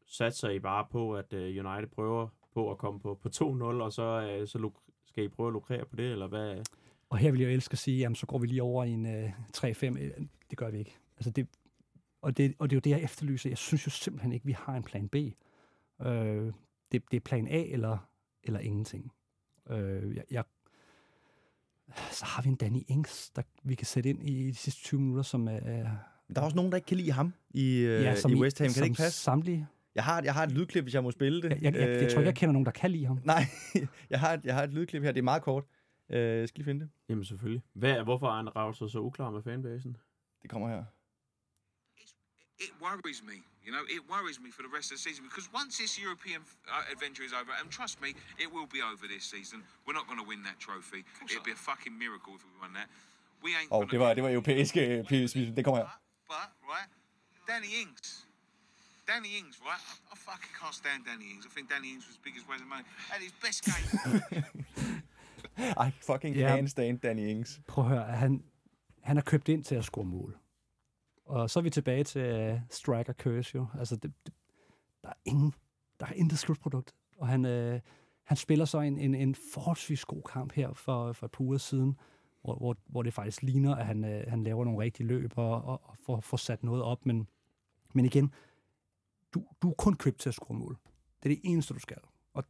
satser I bare på, at øh, United prøver på at komme på, på 2-0, og så, øh, så så skal I prøve at lukrere på det, eller hvad? Og her vil jeg jo elske at sige, jamen så går vi lige over i en øh, uh, 3-5. Det gør vi ikke. Altså det, og, det, og det er jo det, jeg efterlyser. Jeg synes jo simpelthen ikke, vi har en plan B. Uh, det, det er plan A eller, eller ingenting. Uh, jeg, jeg så har vi en Danny Ings, der vi kan sætte ind i de sidste 20 minutter, som er... Der er også nogen, der ikke kan lide ham i, øh, ja, i West Ham. Kan det ikke passe? Samtlige. Jeg har, jeg har et lydklip, hvis jeg må spille det. Jeg, jeg, jeg, jeg tror ikke, jeg kender nogen, der kan lide ham. Nej, jeg har, et, jeg har et lydklip her. Det er meget kort. Uh, jeg skal lige finde det. Jamen selvfølgelig. Hvad, hvorfor er han Ravs så uklar med fanbasen? Det kommer her. It worries me. You know, it worries me for the rest of the season because once this European uh, adventure is over, and trust me, it will be over this season. We're not going to win that trophy. It'd be a fucking miracle if we won that. We ain't. Oh, det var det var europæiske det kommer her. But, but right, Danny Ings. Danny Ings, right? I, I fucking can't stand Danny Ings. I think Danny Ings was as big as Wes Money. Had his best game. I fucking yeah. can't stand Danny Ings. Prøv at høre, han, han er købt ind til at score mål. Og så er vi tilbage til uh, striker curse jo. Altså, det, det, der er ingen, der er intet slutprodukt. Og han, uh, han spiller så en, en, en forholdsvis god kamp her for, for et par uger siden, hvor, hvor, hvor det faktisk ligner, at han, uh, han laver nogle rigtige løb og, og, og får, får sat noget op. Men, men igen, du, du er kun købt til at score mål. Det er det eneste, du skal. Og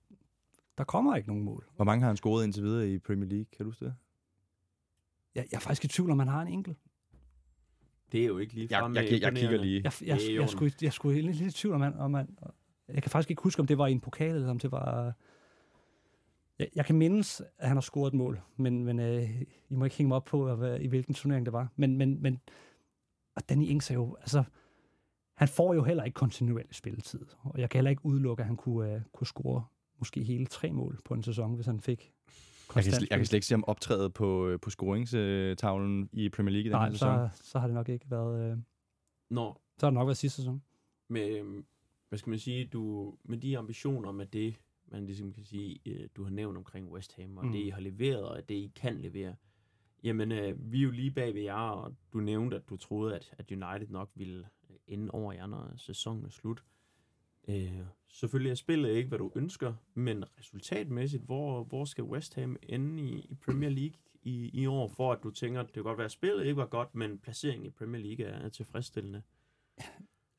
der kommer ikke nogen mål. Hvor mange har han scoret indtil videre i Premier League? Kan du det? Jeg, jeg er faktisk i tvivl om, han har en enkelt. Det er jo ikke lige fremme. Jeg, jeg, jeg, kigger lige. Jeg, jeg, jeg, jeg, skulle, jeg skulle lidt, lidt i tvivl om, man, om man, jeg kan faktisk ikke huske, om det var i en pokal, eller om det var... Jeg, jeg kan mindes, at han har scoret et mål, men, men øh, I må ikke hænge mig op på, hvad, i hvilken turnering det var. Men, men, men og Danny Ings er jo... Altså, han får jo heller ikke kontinuerlig spilletid, og jeg kan heller ikke udelukke, at han kunne, uh, kunne score måske hele tre mål på en sæson, hvis han fik jeg kan, jeg kan slet ikke se ham optræde på, øh, på scoringstavlen i Premier League i den Nej, her sæson. Så, så har det nok ikke været... Øh... Nå. Så har det nok været sidste sæson. Med, øhm, hvad skal man sige, du, med de ambitioner, med det, man ligesom kan sige, øh, du har nævnt omkring West Ham, og mm. det, I har leveret, og det, I kan levere, jamen, øh, vi er jo lige bag ved jer, og du nævnte, at du troede, at, at United nok ville ende over jer, når sæsonen er slut. Øh, selvfølgelig er spillet ikke, hvad du ønsker, men resultatmæssigt, hvor, hvor skal West Ham ende i, i Premier League i, i år, for at du tænker, at det kan godt være, at spillet ikke var godt, men placeringen i Premier League er tilfredsstillende?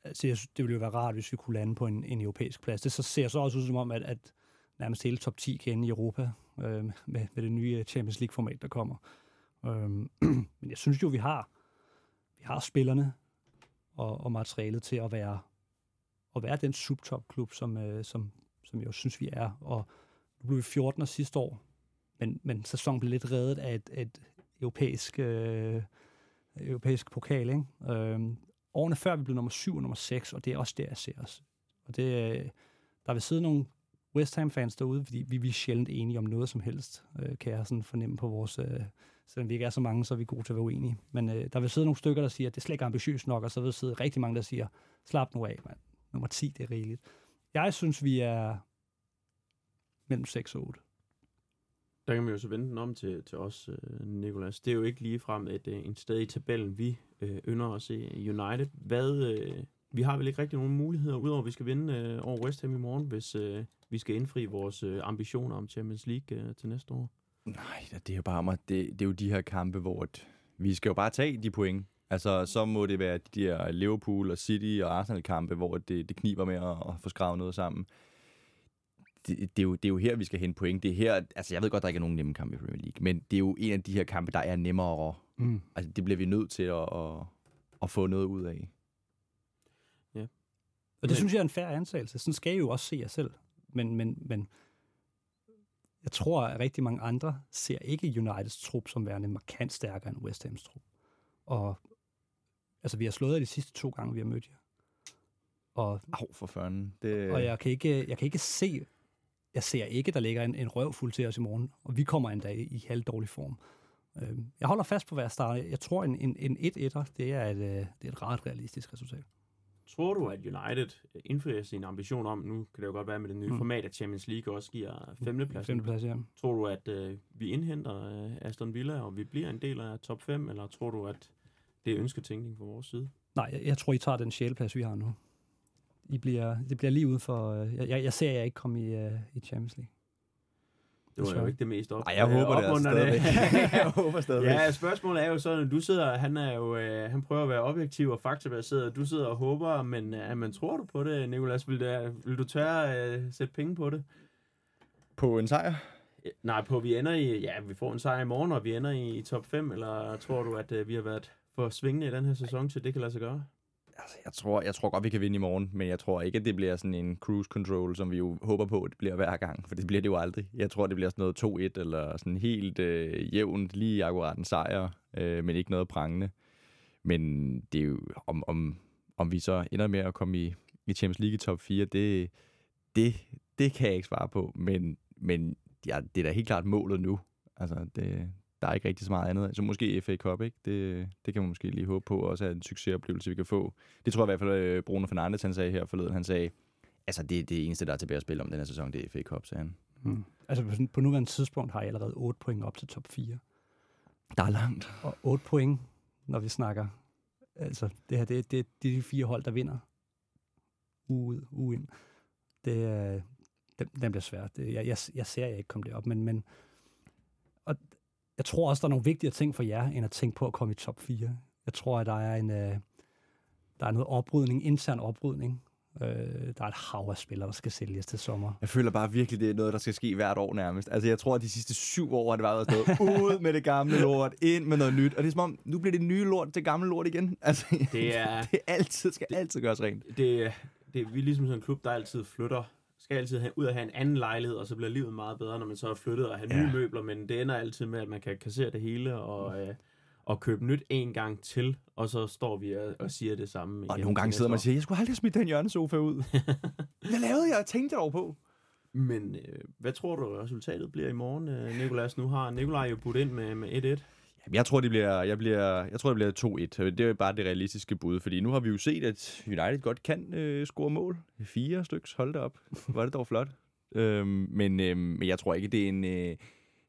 Altså, jeg synes, det ville jo være rart, hvis vi kunne lande på en, en europæisk plads. Det så ser så også ud som om, at, at nærmest hele top 10 kan ende i Europa øh, med, med det nye øh, Champions League-format, der kommer. Øh, men jeg synes jo, vi har, vi har spillerne og, og materialet til at være at være den subtopklub, som, øh, som, som jeg jo synes, vi er. Og nu blev vi 14. sidste år, men, men sæsonen blev lidt reddet af et, et europæisk, øh, europæisk pokal. Ikke? Øh, årene før vi blev nummer 7 og nummer 6, og det er også der, jeg ser os. Og det, øh, der vil sidde nogle West Ham-fans derude, fordi vi, vi er sjældent enige om noget som helst, øh, kan jeg sådan fornemme på vores... Øh, selvom vi ikke er så mange, så er vi gode til at være uenige. Men øh, der vil sidde nogle stykker, der siger, at det er slet ikke ambitiøst nok, og så vil sidde rigtig mange, der siger, slap nu af, mand nummer 10, det er rigeligt. Jeg synes, vi er mellem 6 og 8. Der kan man jo så vende den om til, til os, øh, Nikolas. Det er jo ikke lige frem et, øh, en sted i tabellen, vi øh, ynder os i United. Hvad, øh, vi har vel ikke rigtig nogen muligheder, udover at vi skal vinde øh, over West Ham i morgen, hvis øh, vi skal indfri vores øh, ambitioner om Champions League øh, til næste år? Nej, det er jo bare mig. Det, det er jo de her kampe, hvor vi skal jo bare tage de point. Altså, så må det være de der Liverpool og City og Arsenal-kampe, hvor det, det kniber med at, at få skrevet noget sammen. Det, det, er jo, det er jo her, vi skal hente point. Det er her, altså jeg ved godt, der ikke er nogen nemme kampe i Premier League, men det er jo en af de her kampe, der er nemmere. Mm. Altså, det bliver vi nødt til at, at, at få noget ud af. Ja. Og det men, synes jeg er en færre ansagelse. Sådan skal I jo også se jer selv. Men, men, men Jeg tror, at rigtig mange andre ser ikke Uniteds trup som værende markant stærkere end West Hams trup. Og altså, vi har slået jer de sidste to gange, vi har mødt jer. Og, Au, for fanden. Det, og jeg, kan ikke, jeg kan ikke se, jeg ser ikke, der ligger en, en røvfuld til os i morgen, og vi kommer endda i, i halvdårlig form. Øh, jeg holder fast på, hvad jeg starter. Jeg tror, en, en, en 1-1'er, det er et, øh, det er et ret realistisk resultat. Tror du, at United indfrier sin ambition om, nu kan det jo godt være med det nye mm. format, at Champions League også giver femteplads. Femteplads, ja. Tror du, at øh, vi indhenter øh, Aston Villa, og vi bliver en del af top 5, eller tror du, at det er ønsketænkning fra vores side? Nej, jeg, jeg tror, I tager den sjæleplads, vi har nu. I bliver, det bliver lige ude for... øh, Jeg, jeg, jeg ser jer ikke komme i, uh, i Champions League. Det var jo ikke det mest op. Ej, jeg øh, håber det altså stadigvæk. jeg håber stadigvæk. Ja, spørgsmålet er jo sådan, at du sidder, han er jo, øh, han prøver at være objektiv og faktabaseret, og du sidder og håber, men, øh, men tror du på det, Nicolas? Vil, det, vil du tørre øh, sætte penge på det? På en sejr? Øh, Nej, på at vi ender i, ja, vi får en sejr i morgen, og vi ender i, i top 5, eller tror du, at øh, vi har været for svingende i den her sæson, til det kan lade sig gøre? Altså, jeg tror, jeg tror godt, vi kan vinde i morgen, men jeg tror ikke, at det bliver sådan en cruise control, som vi jo håber på, at det bliver hver gang, for det bliver det jo aldrig. Jeg tror, det bliver sådan noget 2-1, eller sådan helt øh, jævnt, lige akkurat en sejr, øh, men ikke noget prangende. Men det er jo, om, om, om vi så ender med at komme i, i Champions League top 4, det, det, det kan jeg ikke svare på, men, men ja, det er da helt klart målet nu. Altså, det, der er ikke rigtig så meget andet. Så måske FA Cup, ikke? Det, det kan man måske lige håbe på også er en succesoplevelse, vi kan få. Det tror jeg i hvert fald, øh, Bruno Fernandes han sagde her forleden. Han sagde, altså det, det eneste, der er tilbage at spille om den her sæson, det er FA Cup, sagde han. Mm. Altså på, nuværende tidspunkt har jeg allerede 8 point op til top 4. Der er langt. Og 8 point, når vi snakker. Altså, det her, det, det, det er de fire hold, der vinder. Uge ud, uge ind. Det, er- den, den bliver svær. Det, jeg, jeg, jeg ser jer ikke komme derop, men, men og jeg tror også, der er nogle vigtigere ting for jer, end at tænke på at komme i top 4. Jeg tror, at der er en, øh, der er noget oprydning, intern oprydning. Øh, der er et hav af spillere, der skal sælges til sommer. Jeg føler bare virkelig, det er noget, der skal ske hvert år nærmest. Altså jeg tror, at de sidste syv år har det bare været stået ud med det gamle lort, ind med noget nyt. Og det er som om, nu bliver det nye lort til gamle lort igen. Altså, Det er, det er altid, skal altid gøres rent. det, det, vi er ligesom sådan en klub, der altid flytter skal altid have, ud og have en anden lejlighed, og så bliver livet meget bedre, når man så er flyttet og har nye Ja. møbler, men det ender altid med, at man kan kassere det hele og, øh, og købe nyt en gang til, og så står vi og, og siger det samme Og nogle gange sidder man og siger, jeg skulle aldrig smidt den hjørnesofa ud. Hvad lavede jeg? Jeg tænkte dog på. Men øh, hvad tror du, resultatet bliver i morgen, øh, Nikolas? Nu har Nikolaj jo budt ind med, med 1-1. Jeg tror, det bliver, jeg bliver, jeg tror, det bliver 2-1. Det er bare det realistiske bud, fordi nu har vi jo set, at United godt kan øh, score mål. Fire styks, hold da op. Var det dog flot. øhm, men, øhm, men jeg tror ikke, det er en, øh,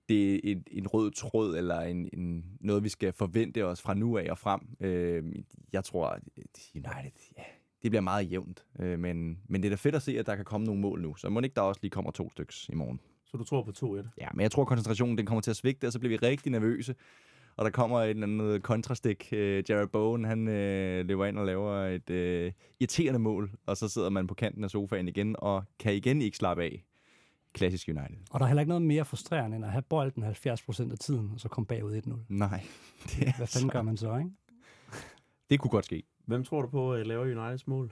det er en, en rød tråd, eller en, en, noget, vi skal forvente os fra nu af og frem. Øhm, jeg tror, at United, ja, det bliver meget jævnt. Øh, men, men det er da fedt at se, at der kan komme nogle mål nu. Så må ikke der også lige kommer to styks i morgen. Så du tror på 2-1? Ja, men jeg tror, koncentrationen den kommer til at svigte, og så bliver vi rigtig nervøse. Og der kommer et eller andet kontrastik. Øh, Jared Bowen, han øh, løber ind og laver et øh, irriterende mål, og så sidder man på kanten af sofaen igen, og kan igen ikke slappe af. Klassisk United. Og der er heller ikke noget mere frustrerende, end at have bolden 70% af tiden, og så komme bagud 1-0. Nej, det, er Hvad fanden gør man så, ikke? det kunne godt ske. Hvem tror du på øh, laver Uniteds mål?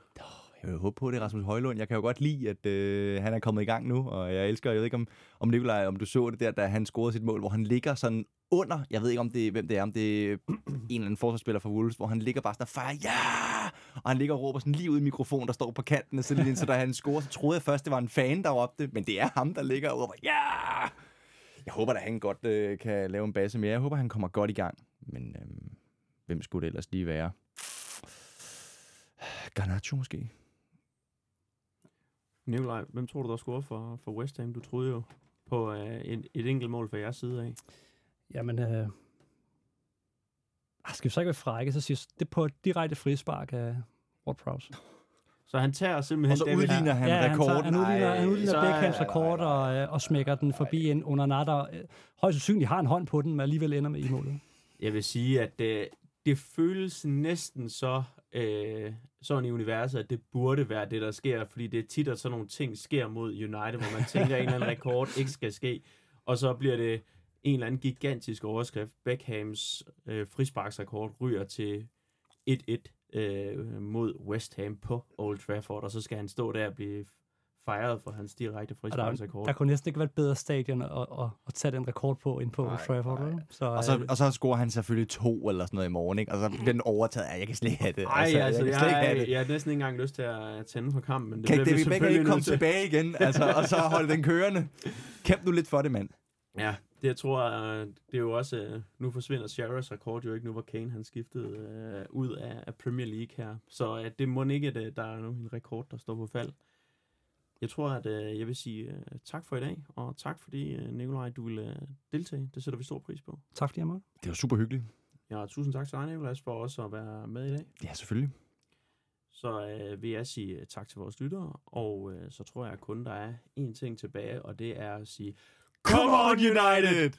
Jeg vil håbe på, det Rasmus Højlund. Jeg kan jo godt lide, at øh, han er kommet i gang nu, og jeg elsker, jeg ved ikke om, om Nikolaj, om du så det der, da han scorede sit mål, hvor han ligger sådan under, jeg ved ikke om det, hvem det er, om det er en eller anden forsvarsspiller fra Wolves, hvor han ligger bare sådan og fejrer, ja! Og han ligger og råber sådan lige ud i mikrofonen, der står på kanten af sidelinjen, så da han scorer, så troede jeg først, det var en fan, der råbte, men det er ham, der ligger og råber, ja! Jeg håber, at han godt øh, kan lave en base mere. Jeg håber, han kommer godt i gang. Men øh, hvem skulle det ellers lige være? Garnacho måske? Nikolaj, hvem tror du, der scorer for, for West Ham? Du troede jo på øh, et, et enkelt mål fra jeres side af. Jamen, øh, ah, skal vi så ikke være frække, så siger det på et direkte frispark af Ward Prowse. Så han tager simpelthen... Og så udligner han ja, han, tager, rekorden. han udligner, Ej, han udligner Beckhams rekord og, øh, og smækker den forbi en under natter. Øh, Højst sandsynligt har en hånd på den, men alligevel ender med i målet. Jeg vil sige, at det, det føles næsten så øh, sådan i universet, at det burde være det, der sker, fordi det er tit, at sådan nogle ting sker mod United, hvor man tænker, at en eller anden rekord ikke skal ske, og så bliver det en eller anden gigantisk overskrift. Beckhams øh, frisparksrekord ryger til 1-1 øh, mod West Ham på Old Trafford, og så skal han stå der og blive fejret for hans direkte Og der, frisparksrekord. der kunne næsten ikke være et bedre stadion at, at, at tage den rekord på ind på Old Trafford. vel? Så, Og så, øh, og så scorer han selvfølgelig to eller sådan noget i morgen, ikke? Og så bliver den overtaget. Ja, jeg kan slet ikke have det. Ej, altså, altså jeg jeg, kan slet ikke have jeg, det. jeg har næsten ikke engang lyst til at tænde på kampen. Men det Kan bliver vi selvfølgelig ikke komme tilbage igen? Altså, og så holde den kørende? Kæmp nu lidt for det, mand. Ja, det jeg tror, øh, det er jo også, øh, nu forsvinder Sharers rekord jo ikke nu, hvor Kane han skiftede øh, ud af, af Premier League her. Så øh, det må ikke, at der er nu en rekord, der står på fald. Jeg tror, at øh, jeg vil sige øh, tak for i dag, og tak fordi, øh, Nikolaj, du vil øh, deltage. Det sætter vi stor pris på. tak fordi jeg måtte. Det var super hyggeligt. Ja, tusind tak til dig, Nikolaj, for også at være med i dag. Ja, selvfølgelig. Så øh, vil jeg sige øh, tak til vores lyttere, og øh, så tror jeg kun, der er én ting tilbage, og det er at sige, Come on, United!